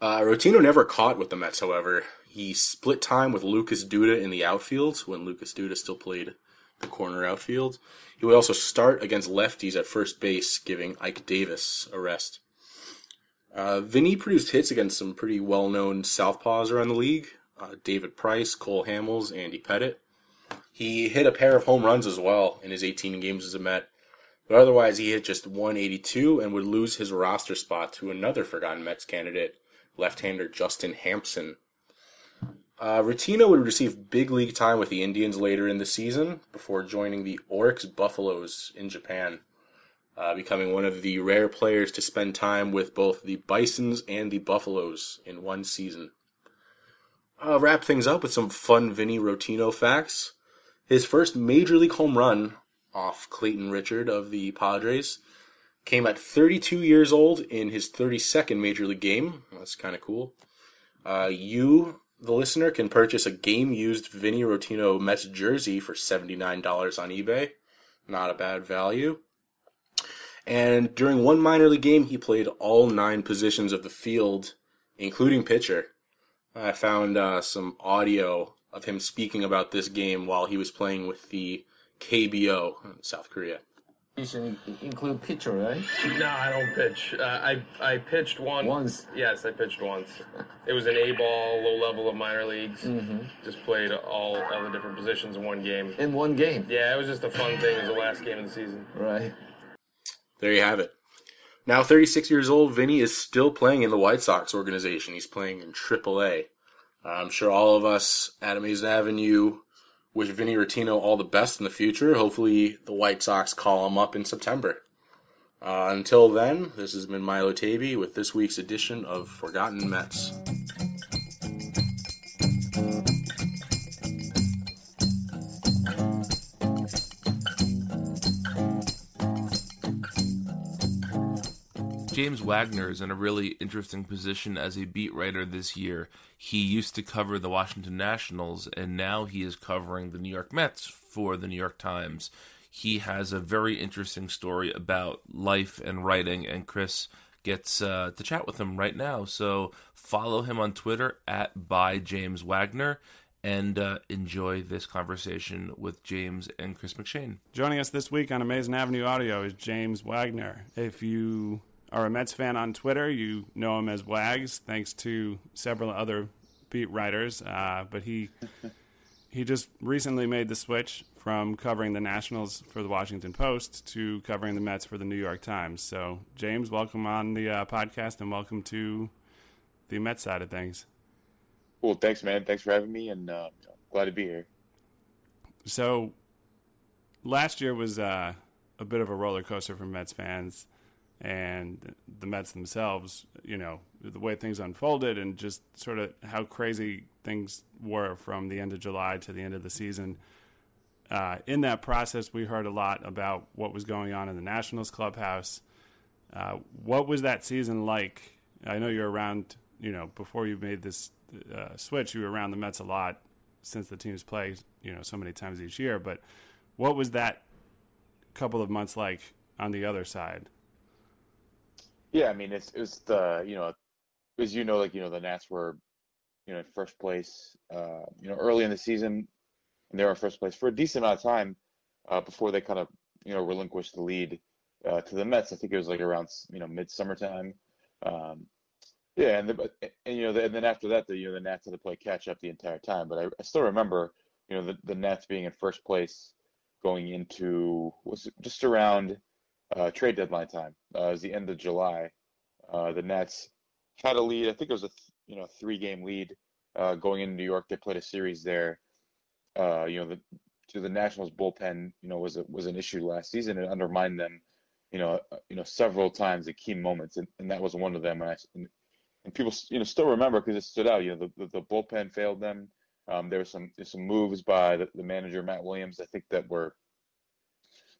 Uh, Rottino never caught with the Mets, however. He split time with Lucas Duda in the outfield when Lucas Duda still played the corner outfield. He would also start against lefties at first base, giving Ike Davis a rest. Uh, Vinny produced hits against some pretty well-known southpaws around the league. Uh, David Price, Cole Hamels, Andy Pettitte. He hit a pair of home runs as well in his 18 games as a Met. But otherwise, he hit just 182 and would lose his roster spot to another forgotten Mets candidate, left-hander Justin Hampson. Uh, Rottino would receive big league time with the Indians later in the season before joining the Orix Buffaloes in Japan, uh, becoming one of the rare players to spend time with both the Bisons and the Buffaloes in one season. I'll wrap things up with some fun Vinny Rottino facts. His first major league home run off Clayton Richard of the Padres came at 32 years old in his 32nd major league game. That's kind of cool. Uh, you, the listener, can purchase a game used Vinny Rottino Mets jersey for $79 on eBay. Not a bad value. And during one minor league game, he played all nine positions of the field, including pitcher. I found uh, some audio of him speaking about this game while he was playing with the KBO in South Korea. You should include pitcher, right? No, I don't pitch. Uh, I I pitched one once. Yes, I pitched once. It was an A ball, low level of minor leagues. Mm-hmm. Just played all all the different positions in one game. In one game. Yeah, it was just a fun thing. It was the last game of the season. Right. There you have it. Now 36 years old, Vinny is still playing in the White Sox organization. He's playing in AAA. I'm sure all of us at Amazing Avenue wish Vinny Rottino all the best in the future. Hopefully, the White Sox call him up in September. Uh, until then, this has been Milo Taby with this week's edition of Forgotten Mets. James Wagner is in a really interesting position as a beat writer this year. He used to cover the Washington Nationals, and now he is covering the New York Mets for the New York Times. He has a very interesting story about life and writing, and Chris gets uh, to chat with him right now. So follow him on Twitter at by James Wagner and uh, enjoy this conversation with James and Chris McShane. Joining us this week on Amazing Avenue Audio is James Wagner. If you are a Mets fan on Twitter, you know him as Wags, thanks to several other beat writers. Uh, but he [LAUGHS] he just recently made the switch from covering the Nationals for the Washington Post to covering the Mets for the New York Times. So, James, welcome on the uh, podcast and welcome to the Mets side of things. Well, thanks, man. Thanks for having me, and uh, glad to be here. So, last year was uh, a bit of a roller coaster for Mets fans and the Mets themselves. You know, the way things unfolded and just sort of how crazy things were from the end of July to the end of the season. Uh, in that process, we heard a lot about what was going on in the Nationals clubhouse. Uh, what was that season like? I know you're around, you know, before you made this uh, switch, you were around the Mets a lot since the teams play, you know, so many times each year. But what was that couple of months like on the other side? Yeah, I mean, it's it was the you know, as you know, like you know, the Nats were, you know, in first place, uh, you know, early in the season, and they were in first place for a decent amount of time uh, before they kind of you know relinquished the lead uh, to the Mets. I think it was like around you know mid summertime. Um, yeah, and, the, and you know, the, and then after that, the you know the Nats had to play catch up the entire time. But I, I still remember, you know, the, the Nats being in first place going into was just around uh, trade deadline time. Uh, was the end of July. Uh, the Nats had a lead. I think it was a th- you know three game lead uh, going into New York. They played a series there. Uh, you know, the to the Nationals bullpen, you know, was a, was an issue last season. It undermined them, you know, uh, you know, several times at key moments, and, and that was one of them. And, I, and, and people, you know, still remember because it stood out. You know, the, the, the bullpen failed them. Um, there were some some moves by the, the, manager Matt Williams. I think that were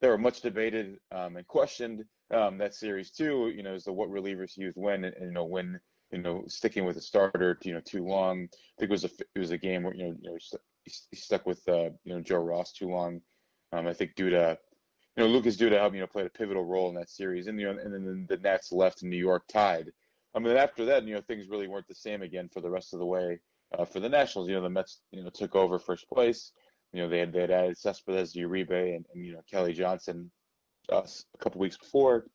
they were much debated um, and questioned. Um, that series too, you know, as to what relievers used when, and, you know when you know sticking with a starter, you know, too long. I think it was a it was a game where you know you know he, stuck with uh, you know Joe Ross too long. Um, I think due to you know Lucas Duda helped you know played a pivotal role in that series, and you know and then the Nats left in New York tied. I mean after that, you know things really weren't the same again for the rest of the way uh, for the Nationals. You know the Mets you know took over first place. You know they had they had added Cespedes, Uribe, and, and you know Kelly Johnson uh, a couple weeks before,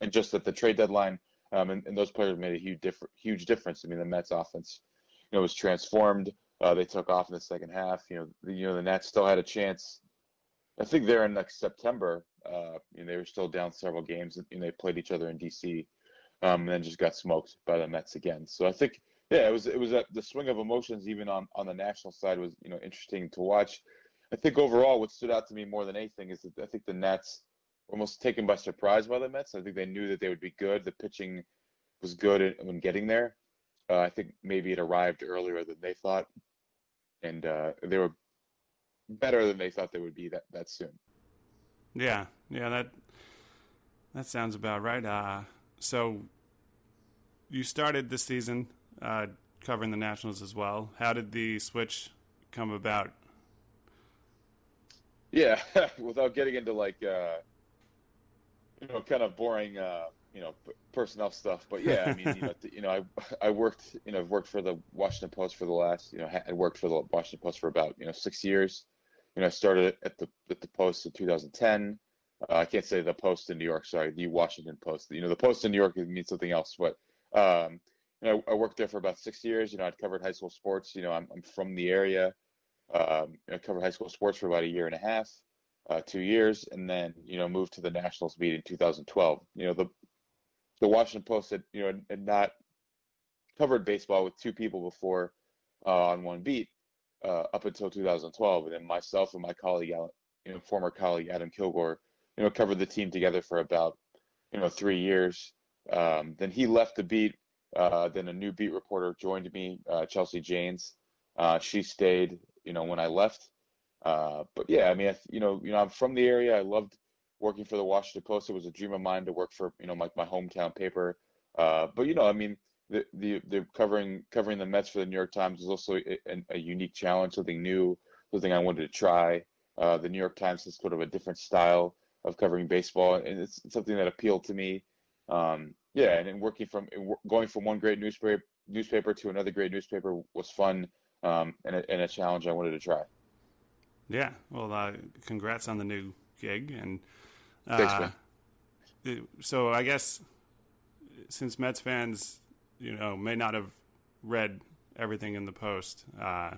and just at the trade deadline, um, and, and those players made a huge different huge difference. I mean the Mets offense, you know, was transformed. Uh, they took off in the second half. You know, the, you know the Nats still had a chance. I think they're in like September. Uh, you know, they were still down several games, and they played each other in DC, um, and then just got smoked by the Mets again. So I think, yeah, it was it was a, the swing of emotions even on on the national side was you know interesting to watch. I think overall, what stood out to me more than anything is that I think the Nats were almost taken by surprise by the Mets. I think they knew that they would be good. The pitching was good when getting there. Uh, I think maybe it arrived earlier than they thought and uh, they were better than they thought they would be that that soon. Yeah, yeah, that that sounds about right. Uh, so you started this season uh, covering the Nationals as well. How did the switch come about? Yeah, [LAUGHS] without getting into like uh, you know, kind of boring uh, you know personnel stuff. But yeah, I mean, you know, [LAUGHS] you know, I I worked, you know, I've worked for the Washington Post for the last, you know, I worked for the Washington Post for about you know six years. You know, I started at the at the Post in 2010. Uh, I can't say the Post in New York. Sorry, the Washington Post. You know, the Post in New York means something else. But um, I worked there for about six years. You know, I'd covered high school sports. You know, I'm I'm from the area. Um, I covered high school sports for about a year and a half. Uh, two years, and then you know moved to the Nationals beat in 2012. You know the the Washington Post had you know had not covered baseball with two people before uh, on one beat uh, up until 2012, and then myself and my colleague, you know, former colleague Adam Kilgore, you know, covered the team together for about you know three years. Um, then he left the beat. Uh, then a new beat reporter joined me, uh, Chelsea Janes. Uh, she stayed, you know, when I left. Uh, but yeah, I mean, I, you know, you know, I'm from the area. I loved working for the Washington Post. It was a dream of mine to work for you know my my hometown paper. Uh, but you know, I mean, the, the the covering covering the Mets for the New York Times was also a, a unique challenge, something new, something I wanted to try. The New York Times has sort of a different style of covering baseball, and it's something that appealed to me. Um, yeah, and then working from going from one great newspaper newspaper to another great newspaper was fun um, and, a, and a challenge I wanted to try. Yeah, well, uh, congrats on the new gig, and Thanks, uh, man. So I guess since Mets fans, you know, may not have read everything in the post, uh,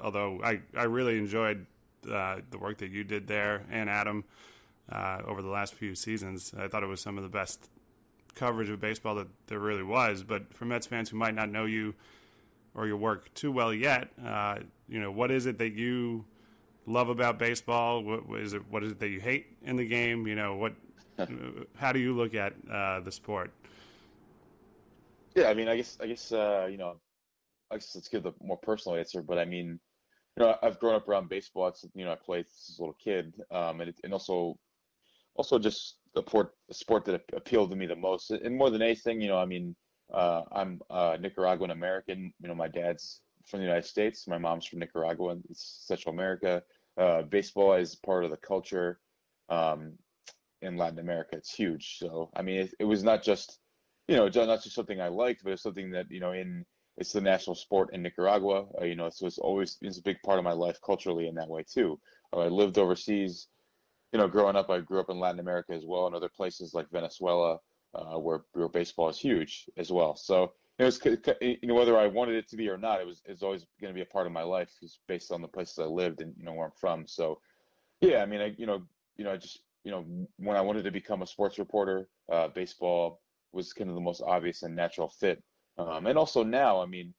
although I, I really enjoyed uh, the work that you did there and Adam uh, over the last few seasons. I thought it was some of the best coverage of baseball that there really was. But for Mets fans who might not know you, or your work too well yet. Uh, you know, what is it that you love about baseball? What, is it? What is it that you hate in the game? You know, what? [LAUGHS] how do you look at uh, the sport? Yeah, I mean, I guess, I guess, uh, you know, I guess let's give the more personal answer. But I mean, you know, I've grown up around baseball. It's you know, I played as a little kid, um, and it, and also, also just the sport, the sport that appealed to me the most, and more than anything, you know, I mean, uh, I'm uh, Nicaraguan American. You know, my dad's from the United States. My mom's from Nicaragua. It's Central America. Uh, baseball is part of the culture um, in Latin America. It's huge. So I mean, it, it, was not just you know not just something I liked, but it's something that you know in it's the national sport in Nicaragua. Uh, you know, so it's always it's a big part of my life culturally in that way too. Uh, I lived overseas. You know, growing up, I grew up in Latin America as well, and other places like Venezuela, uh, where where baseball is huge as well. So it was you know whether I wanted it to be or not, it was it's always going to be a part of my life, just based on the places I lived and you know where I'm from. So, yeah, I mean, I you know you know I just you know when I wanted to become a sports reporter, uh, baseball was kind of the most obvious and natural fit. Um, and also now, I mean,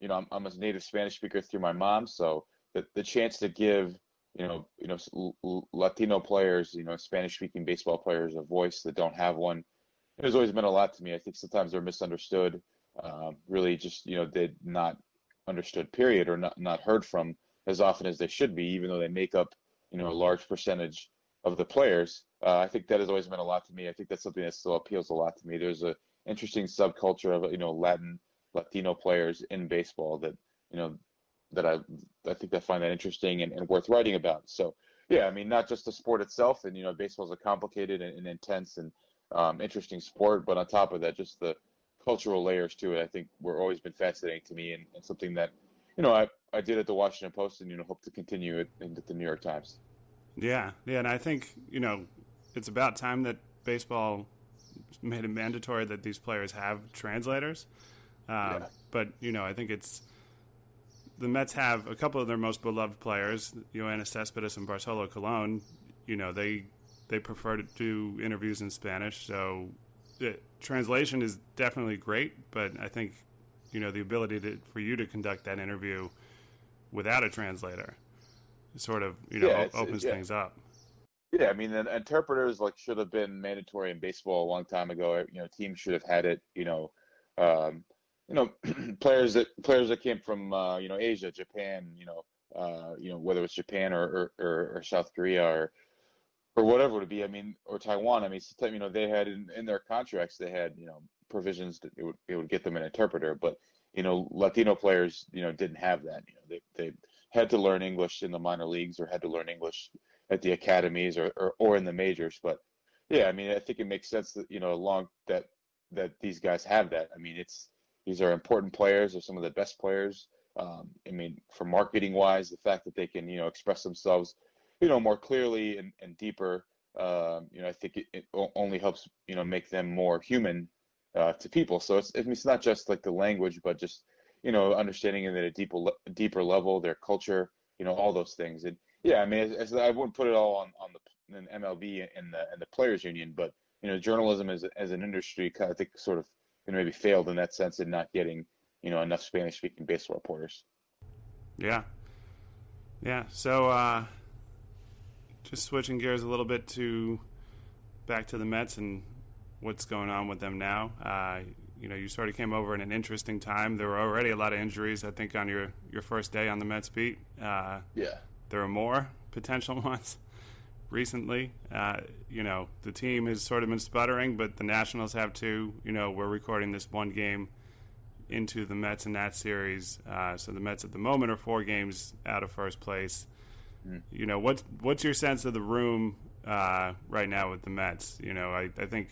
you know, I'm, I'm a native Spanish speaker through my mom, so the the chance to give you know you know Latino players, you know, Spanish speaking baseball players a voice that don't have one it has always meant a lot to me. I think sometimes they're misunderstood, um, really just you know they're not understood period or not not heard from as often as they should be, even though they make up you know a large percentage of the players. Uh, I think that has always meant a lot to me. I think that's something that still appeals a lot to me. There's a interesting subculture of you know Latin Latino players in baseball that you know that I I think I find that interesting and, and worth writing about. So yeah, I mean not just the sport itself, and you know baseball is a complicated and, and intense and um, interesting sport. But on top of that, just the cultural layers to it, I think were always been fascinating to me and, and something that, you know, I, I did at the Washington Post and, you know, hope to continue it into the New York Times. Yeah. Yeah. And I think, you know, it's about time that baseball made it mandatory that these players have translators. Uh, yeah. But, you know, I think it's the Mets have a couple of their most beloved players, Yoenis Cespedes and Bartolo Colon. You know, they they prefer to do interviews in Spanish. So the translation is definitely great, but I think you know the ability to, for you to conduct that interview without a translator sort of you know yeah, opens yeah. things up. Yeah, I mean, the interpreters like should have been mandatory in baseball a long time ago. You know, teams should have had it. You know, um, you know, players that players that came from uh, you know Asia, Japan, you know, uh, you know whether it's Japan or, or, or South Korea or or whatever it would be. I mean, or Taiwan. I mean, you know, they had in, in their contracts they had you know provisions that it would it would get them an interpreter, but you know, Latino players you know didn't have that. You know, they they had to learn English in the minor leagues or had to learn English at the academies or or, or in the majors. But yeah, I mean, I think it makes sense that you know along that that these guys have that. I mean, it's these are important players. They're some of the best players. Um, I mean, for marketing wise, the fact that they can you know express themselves you know, more clearly and, and deeper, um, you know, I think it, it, only helps, you know, make them more human uh, to people. So it's, it's not just like the language, but just, you know, understanding it at a deeper, deeper level, their culture, you know, all those things. And yeah, I mean, I wouldn't put it all on, on the MLB and the, and the players union, but, you know, journalism as, as an industry, I think sort of, you know, maybe failed in that sense in not getting, you know, enough Spanish speaking baseball reporters. Yeah. Yeah. So, uh, just switching gears a little bit to back to the Mets and what's going on with them now. Uh, you know, you sort of came over in an interesting time. There were already a lot of injuries, I think, on your, your first day on the Mets beat. Uh, yeah. There are more potential [LAUGHS] ones recently. Uh, you know, the team has sort of been sputtering, but the Nationals have too. You know, we're recording this one game into the Mets in that series. Uh, so the Mets at the moment are four games out of first place. Mm. You know, what's what's your sense of the room uh, right now with the Mets? You know, I, I think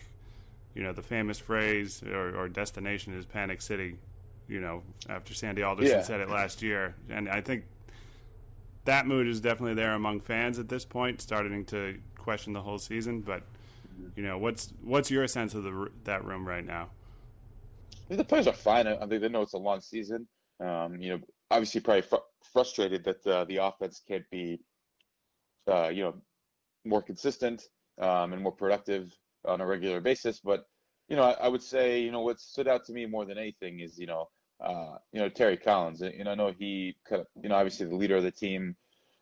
you know the famous phrase or, or, destination is Panic City. You know, after Sandy Alderson yeah. said it last year, and I think that mood is definitely there among fans at this point, starting to question the whole season. But you know, what's what's your sense of the that room right now? The players are fine. I think they know it's a long season. Um, you know, obviously probably fr- frustrated that uh, the offense can't be, uh, you know, more consistent um, and more productive on a regular basis. But you know, I, I, would say you know what stood out to me more than anything is you know uh, you know, Terry Collins. And I know he kind of, you know, obviously the leader of the team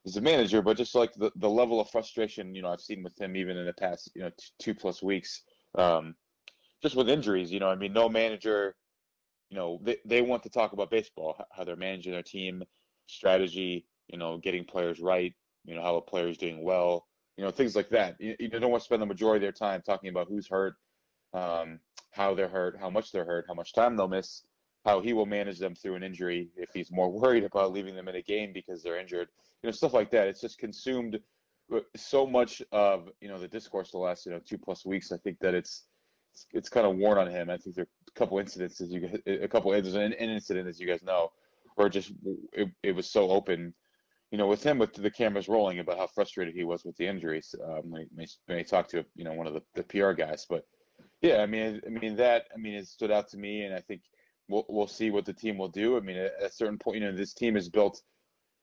is the manager, but just like the, the level of frustration, you know, I've seen with him even in the past, you know, t- two plus weeks, um, just with injuries, you know, I mean, no manager, you know, they, they want to talk about baseball, how they're managing their team, strategy, you know, getting players right, you know, how a player's doing well, you know, things like that. You, you don't want to spend the majority of their time talking about who's hurt, um, how they're hurt, how much they're hurt, how much time they'll miss, how he will manage them through an injury if he's more [LAUGHS] worried about leaving them in a game because they're injured, you know, stuff like that. It's just consumed so much of you know the discourse the last you know two plus weeks. I think that it's it's, it's kind of worn on him. I think there are a couple incidents as you a couple there's an, an incident as you guys know, where just it, it was so open you know, with him, with the cameras rolling, about how frustrated he was with the injuries um, when, he, when he talked to you know one of the, the PR guys. But yeah, I mean, I mean that I mean it stood out to me, and I think we'll we'll see what the team will do. I mean, at a certain point, you know, this team is built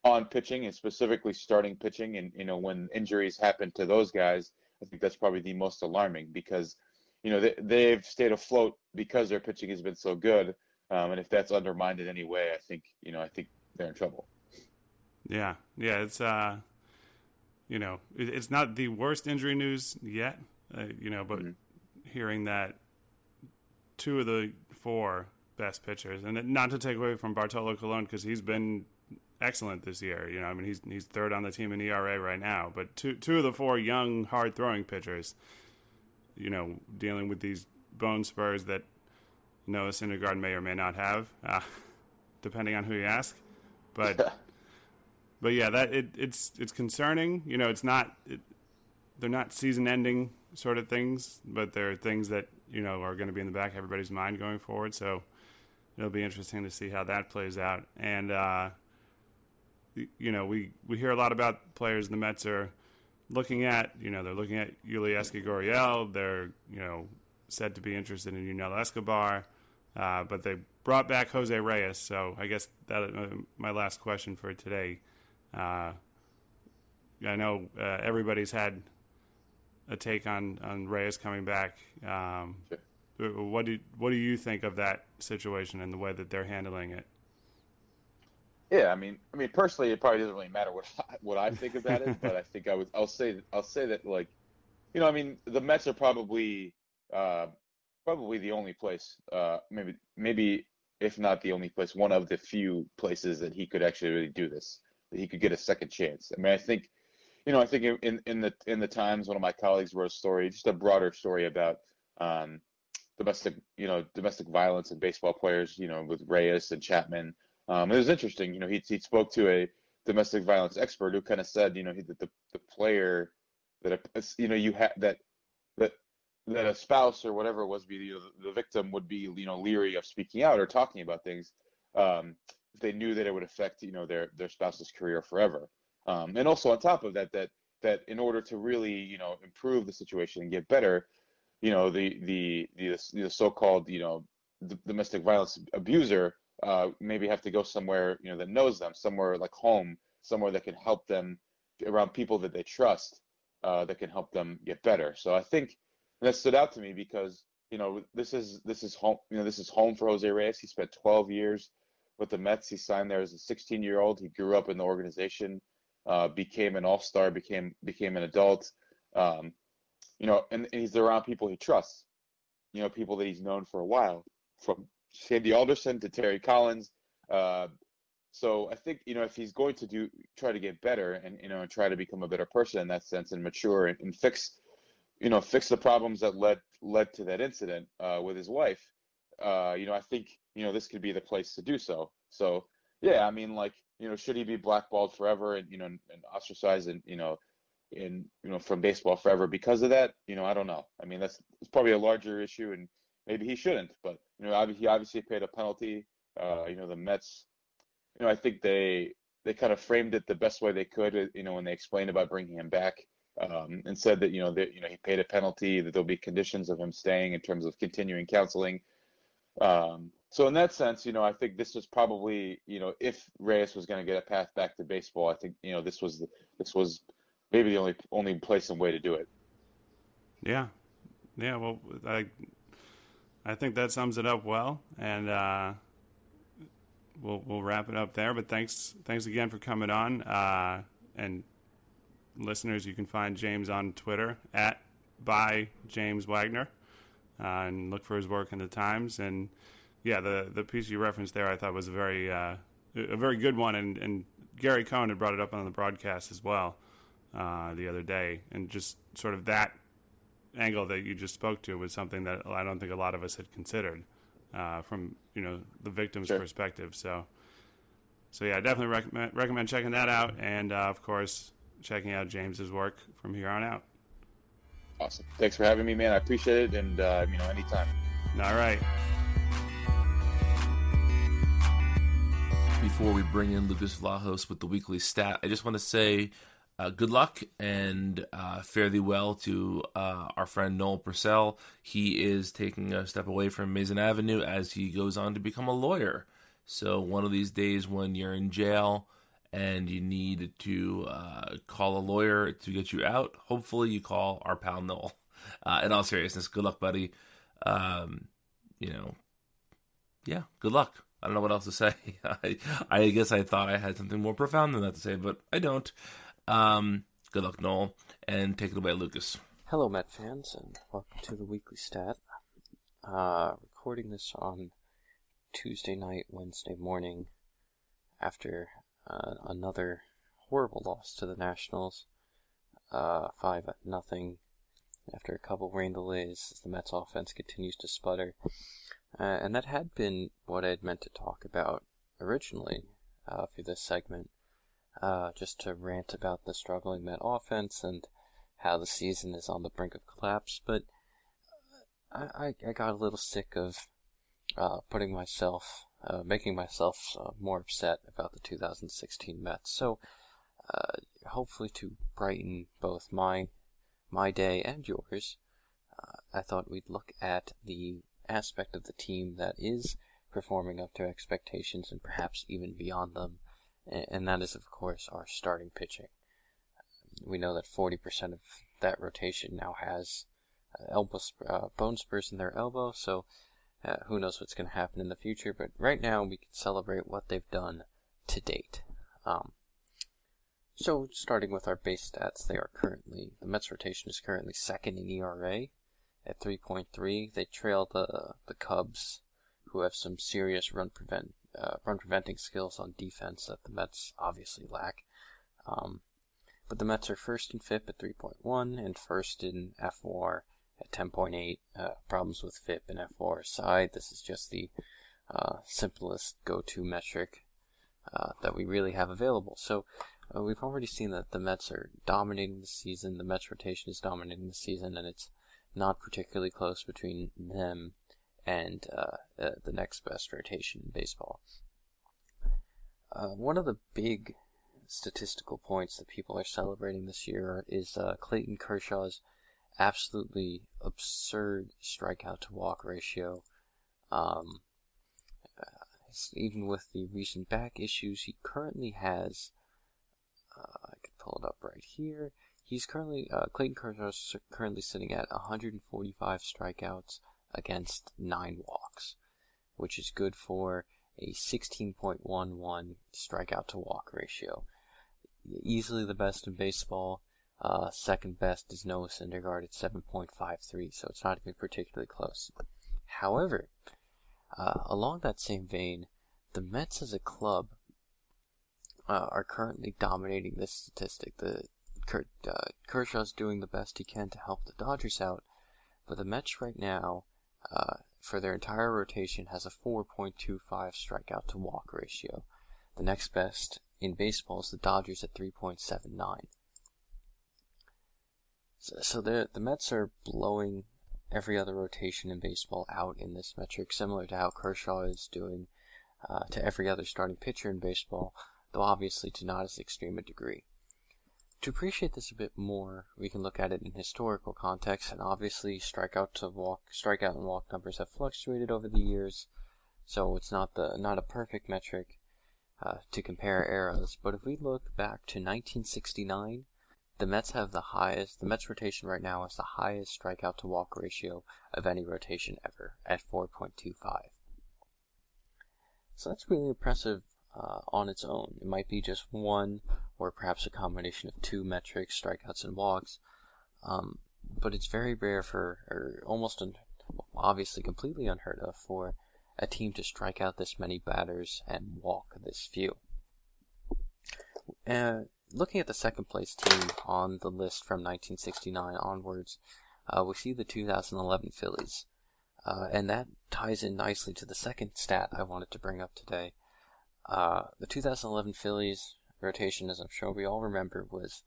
on pitching and specifically starting pitching, and you know when injuries happen to those guys, I think that's probably the most alarming because you know they, they've stayed afloat because their pitching has been so good, um, and if that's undermined in any way, I think you know I think they're in trouble. Yeah, yeah, it's uh, you know, it's not the worst injury news yet, uh, you know, but mm-hmm. hearing that two of the four best pitchers, and not to take away from Bartolo Colon because he's been excellent this year. You know, I mean, he's he's third on the team in ERA right now, but two two of the four young, hard throwing pitchers, you know, dealing with these bone spurs that Noah Syndergaard may or may not have, uh, [LAUGHS] depending on who you ask, but. [LAUGHS] but yeah, that it, it's it's concerning. You know, it's not it, they're not season-ending sort of things, but they're things that you know are going to be in the back of everybody's mind going forward. So it'll be interesting to see how that plays out. And uh, you know, we we hear a lot about players the Mets are looking at. You know, they're looking at Yuli Gurriel. They're you know said to be interested in Yunel Escobar. Uh, but they brought back Jose Reyes, so I guess that uh, my last question for today. Uh, I know uh, everybody's had a take on, on Reyes coming back. Um, sure. What do what do you think of that situation and the way that they're handling it? Yeah, I mean, I mean, personally, it probably doesn't really matter what I, what I think about it, but I [LAUGHS] think I would, I'll say, that, I'll say that, like, you know, I mean, the Mets are probably, uh, probably the only place, uh, maybe, maybe if not the only place, one of the few places that he could actually really do this that he could get a second chance. I mean, I think, you know, I think in in the in the Times, one of my colleagues wrote a story, just a broader story about um, domestic, you know, domestic violence and baseball players, you know, with Reyes and Chapman. Um, it was interesting, you know, he he spoke to a domestic violence expert who kind of said, you know, he, that the the player that a, you know you had that that that a spouse or whatever it was be the, the victim would be you know leery of speaking out or talking about things. Um, if they knew that it would affect you know their their spouse's career forever. Um, and also on top of that, that that in order to really you know improve the situation and get better, you know the the the, the so-called you know domestic violence abuser uh, maybe have to go somewhere you know that knows them, somewhere like home, somewhere that can help them around people that they trust uh, that can help them get better. So I think that stood out to me because you know this is this is home you know this is home for Jose Reyes. He spent 12 years with the Mets. He signed there as a 16 year old. He grew up in the organization, uh, became an all star, became became an adult. Um, you know, and, and, he's around people he trusts. You know, people that he's known for a while, from Sandy Alderson to Terry Collins. Uh, so I think you know if he's going to do try to get better and you know and try to become a better person in that sense and mature and, and fix you know fix the problems that led led to that incident uh, with his wife uh, you know, I think you know this could be the place to do so. So yeah, I mean, like you know, should he be blackballed forever and you know and, ostracized and you know in you know from baseball forever because of that? You know, I don't know. I mean, that's it's probably a larger issue, and maybe he shouldn't. But you know, he obviously paid a penalty. Uh, you know, the Mets. You know, I think they they kind of framed it the best way they could. Uh, you know, when they explained about bringing him back. Um, and said that you know that you know he paid a penalty that there'll be conditions of him staying in terms of continuing counseling um, so in that sense, you know, I think this was probably, you know, if Reyes was going to get a path back to baseball, I think, you know, this was this was maybe the only only place and way to do it. Yeah, yeah. Well, I I think that sums it up well, and uh, we'll we'll wrap it up there. But thanks thanks again for coming on. Uh, and listeners, you can find James on Twitter at by James Wagner, uh, and look for his work in the Times. And yeah, the the piece you referenced there, I thought was a very uh, a very good one. And, and Gary Cohen had brought it up on the broadcast as well uh, the other day, and just sort of that angle that you just spoke to was something that I don't think a lot of us had considered uh, from you know the victim's Sure. perspective. So, so yeah, I definitely recommend recommend checking that out, and uh, of course checking out James's work from here on out. Awesome. Thanks for having me, man. I appreciate it, and uh, you know, anytime. All right. Before we bring in Lucas Vlahos with the weekly stat, I just want to say uh, good luck and uh, fare thee well to uh, our friend Noel Purcell. He is taking a step away from Amazing Avenue as he goes on to become a lawyer. So one of these days when you're in jail and you need to uh, call a lawyer to get you out, hopefully you call our pal Noel. Uh, in all seriousness, good luck, buddy. Um, you know, yeah, good luck. I don't know what else to say. [LAUGHS] I, I guess I thought I had something more profound than that to say, but I don't. Um, good luck, Noel, and take it away, Lucas. Hello, Met fans, and welcome to the weekly stat. Uh, recording this on Tuesday night, Wednesday morning, after uh, another horrible loss to the Nationals, uh, five at nothing. After a couple rain delays, as the Mets offense continues to sputter, uh, and that had been what I had meant to talk about originally uh, for this segment uh, just to rant about the struggling Met offense and how the season is on the brink of collapse. But I, I, I got a little sick of uh, putting myself, uh, making myself uh, more upset about the 2016 Mets. So uh, hopefully to brighten both my my day and yours, uh, I thought we'd look at the aspect of the team that is performing up to expectations and perhaps even beyond them and that is, of course, our starting pitching. We know that 40% of that rotation now has uh, elbow sp- uh, bone spurs in their elbow, so uh, who knows what's going to happen in the future. But right now, we can celebrate what they've done to date. Um, so, starting with our base stats, they are currently the Mets rotation is currently second in ERA at 3.3. They trail the the Cubs, who have some serious run prevent uh, run preventing skills on defense that the Mets obviously lack. Um, but the Mets are first in FIP at 3.1 and first in fWAR at 10.8. Uh, problems with FIP and fWAR aside, this is just the uh, simplest go-to metric uh, that we really have available. So uh, we've already seen that the Mets are dominating the season. The Mets rotation is dominating the season, and it's not particularly close between them and uh, uh, the next best rotation in baseball. Uh, one of the big statistical points that people are celebrating this year is uh, Clayton Kershaw's absolutely absurd strikeout to walk ratio. Um, uh, even with the recent back issues, he currently has. Uh, I could pull it up right here. He's currently Clayton Kershaw is currently sitting at 145 strikeouts against nine walks, which is good for a 16.11 strikeout to walk ratio. Easily the best in baseball. Uh, second best is Noah Syndergaard at 7.53, so it's not even particularly close. However, uh, along that same vein, the Mets as a club uh, are currently dominating this statistic. The Ker, uh, Kershaw's doing the best he can to help the Dodgers out, but the Mets right now, uh, for their entire rotation, has a 4.25 strikeout to walk ratio. The next best in baseball is the Dodgers at 3.79. So, so the the Mets are blowing every other rotation in baseball out in this metric, similar to how Kershaw is doing uh, to every other starting pitcher in baseball, though obviously to not as extreme a degree. To appreciate this a bit more, we can look at it in historical context, and obviously strikeout to walk, strikeout and walk numbers have fluctuated over the years, so it's not the not a perfect metric uh, to compare eras. But if we look back to 1969, the Mets have the highest. The Mets rotation right now has the highest strikeout to walk ratio of any rotation ever at 4.25. So that's really impressive uh, on its own. It might be just one or perhaps a combination of two metrics, strikeouts and walks. Um, but it's very rare for, or almost un- obviously completely unheard of, for a team to strike out this many batters and walk this few. Uh, looking at the second place team on the list from 1969 onwards, uh, we see the 2011 Phillies. Uh, and that ties in nicely to the second stat I wanted to bring up today. Uh, the 2011 Phillies rotation, as I'm sure we all remember, was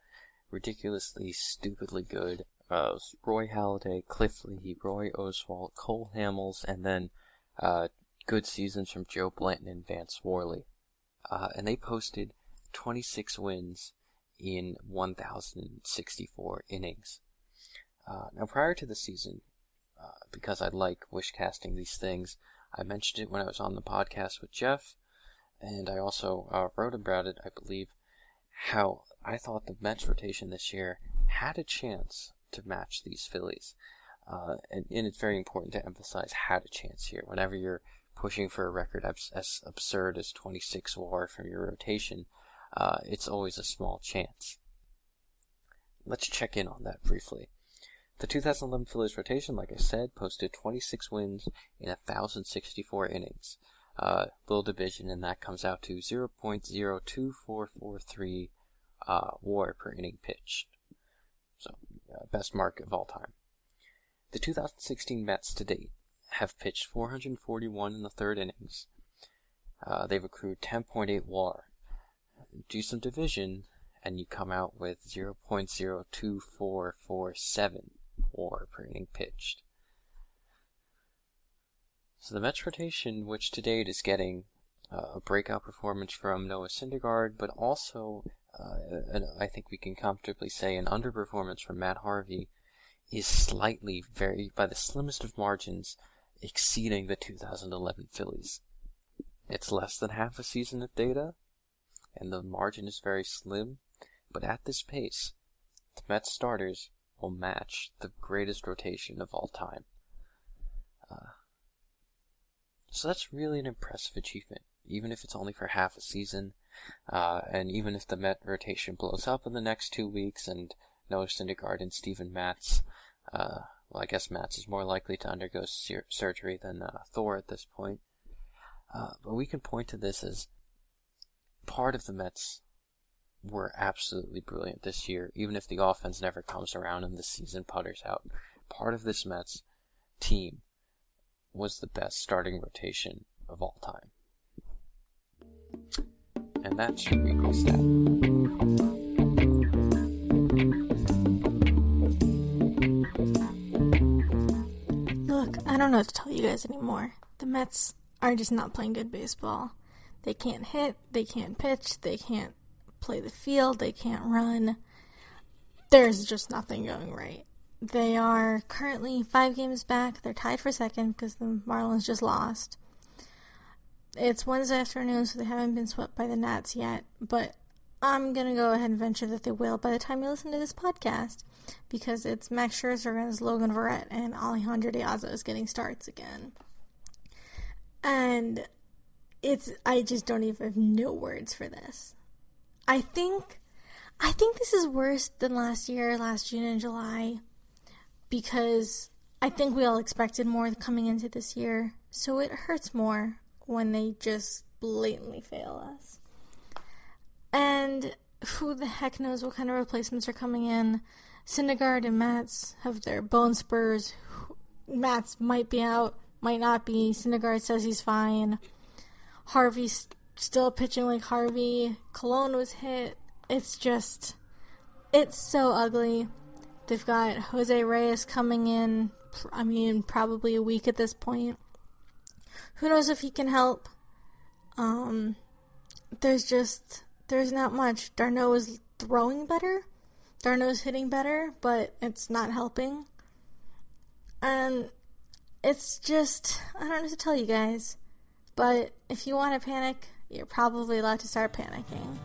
ridiculously, stupidly good. Uh, Roy Halladay, Cliff Lee, Roy Oswalt, Cole Hamels, and then uh, good seasons from Joe Blanton and Vance Worley. Uh, and they posted 26 wins in 1,064 innings. Uh, now, prior to the season, uh, because I like wish casting these things, I mentioned it when I was on the podcast with Jeff, and I also uh, wrote about it, I believe, how I thought the Mets rotation this year had a chance to match these Phillies. Uh, and, and, it's very important to emphasize had a chance here. Whenever you're pushing for a record as, absurd as 26 WAR from your rotation, uh, it's always a small chance. Let's check in on that briefly. The 2011 Phillies rotation, like I said, posted 26 wins in 1,064 innings. Uh, little division, and that comes out to 0.02443 uh, WAR per inning pitched. So, uh, best mark of all time. The 2016 Mets to date have pitched 441 in the third innings. Uh, they've accrued 10.8 WAR. Do some division, and you come out with 0.02447 WAR per inning pitched. So the Mets rotation, which to date is getting uh, a breakout performance from Noah Syndergaard, but also, uh, an, I think we can comfortably say, an underperformance from Matt Harvey, is slightly, very by the slimmest of margins, exceeding the 2011 Phillies. It's less than half a season of data, and the margin is very slim, but at this pace, the Mets starters will match the greatest rotation of all time. Uh, so that's really an impressive achievement, even if it's only for half a season, uh, and even if the Met rotation blows up in the next two weeks and Noah Syndergaard and Steven Matz, uh, well, I guess Matz is more likely to undergo sur- surgery than uh, Thor at this point. Uh, but we can point to this as part of the Mets were absolutely brilliant this year, even if the offense never comes around and the season putters out. Part of this Mets team was the best starting rotation of all time. And that's your weekly stat. Look, I don't know what to tell you guys anymore. The Mets are just not playing good baseball. They can't hit, they can't pitch, they can't play the field, they can't run. There's just nothing going right. They are currently five games back. They're tied for second because the Marlins just lost. It's Wednesday afternoon, so they haven't been swept by the Nats yet, but I'm going to go ahead and venture that they will by the time you listen to this podcast because it's Max Scherzer against Logan Verrett and Alejandro De Aza getting starts again. And it's, I just don't even have no words for this. I think, I think this is worse than last year, last June and July, because I think we all expected more coming into this year, so it hurts more when they just blatantly fail us. And who the heck knows what kind of replacements are coming in? Syndergaard and Matz have their bone spurs. Matz might be out, might not be. Syndergaard says he's fine. Harvey's still pitching like Harvey. Colon was hit. It's just, it's so ugly. They've got Jose Reyes coming in. I mean, probably a week at this point. Who knows if he can help? Um, there's just there's not much. d'Arnaud is throwing better. d'Arnaud's hitting better, but it's not helping. And it's just I don't know what to tell you guys. But if you want to panic, you're probably allowed to start panicking.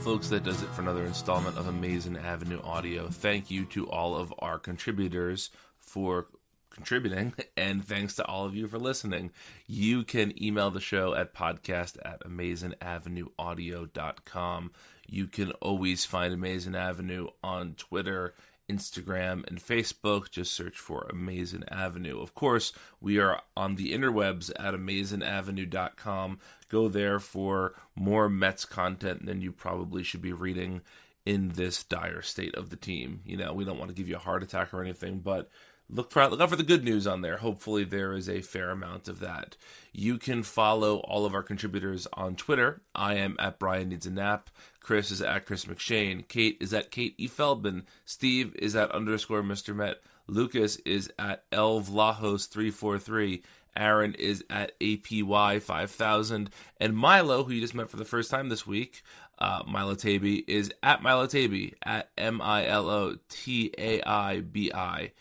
Folks, that does it for another installment of Amazing Avenue Audio. Thank you to all of our contributors for contributing, [LAUGHS] and thanks to all of you for listening. You can email the show at podcast at amazingavenueaudio.com. You can always find Amazing Avenue on Twitter, Instagram, and Facebook. Just search for Amazing Avenue. Of course, we are on the interwebs at amazingavenue.com. Go there for more Mets content than you probably should be reading in this dire state of the team. You know, we don't want to give you a heart attack or anything, but look for look out for the good news on there. Hopefully, there is a fair amount of that. You can follow all of our contributors on Twitter. I am at Brian Needs a Nap. Chris is at Chris McShane. Kate is at Kate E. Feldman. Steve is at underscore Mr. Met. Lucas is at Elvlahos343. Aaron is at APY5000. And Milo, who you just met for the first time this week, uh, Milo Taibi, is at Milo Taibi, at M I L O T A I B I.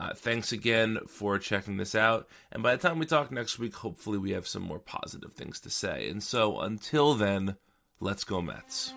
Uh, thanks again for checking this out. And by the time we talk next week, hopefully we have some more positive things to say. And so until then, let's go, Mets.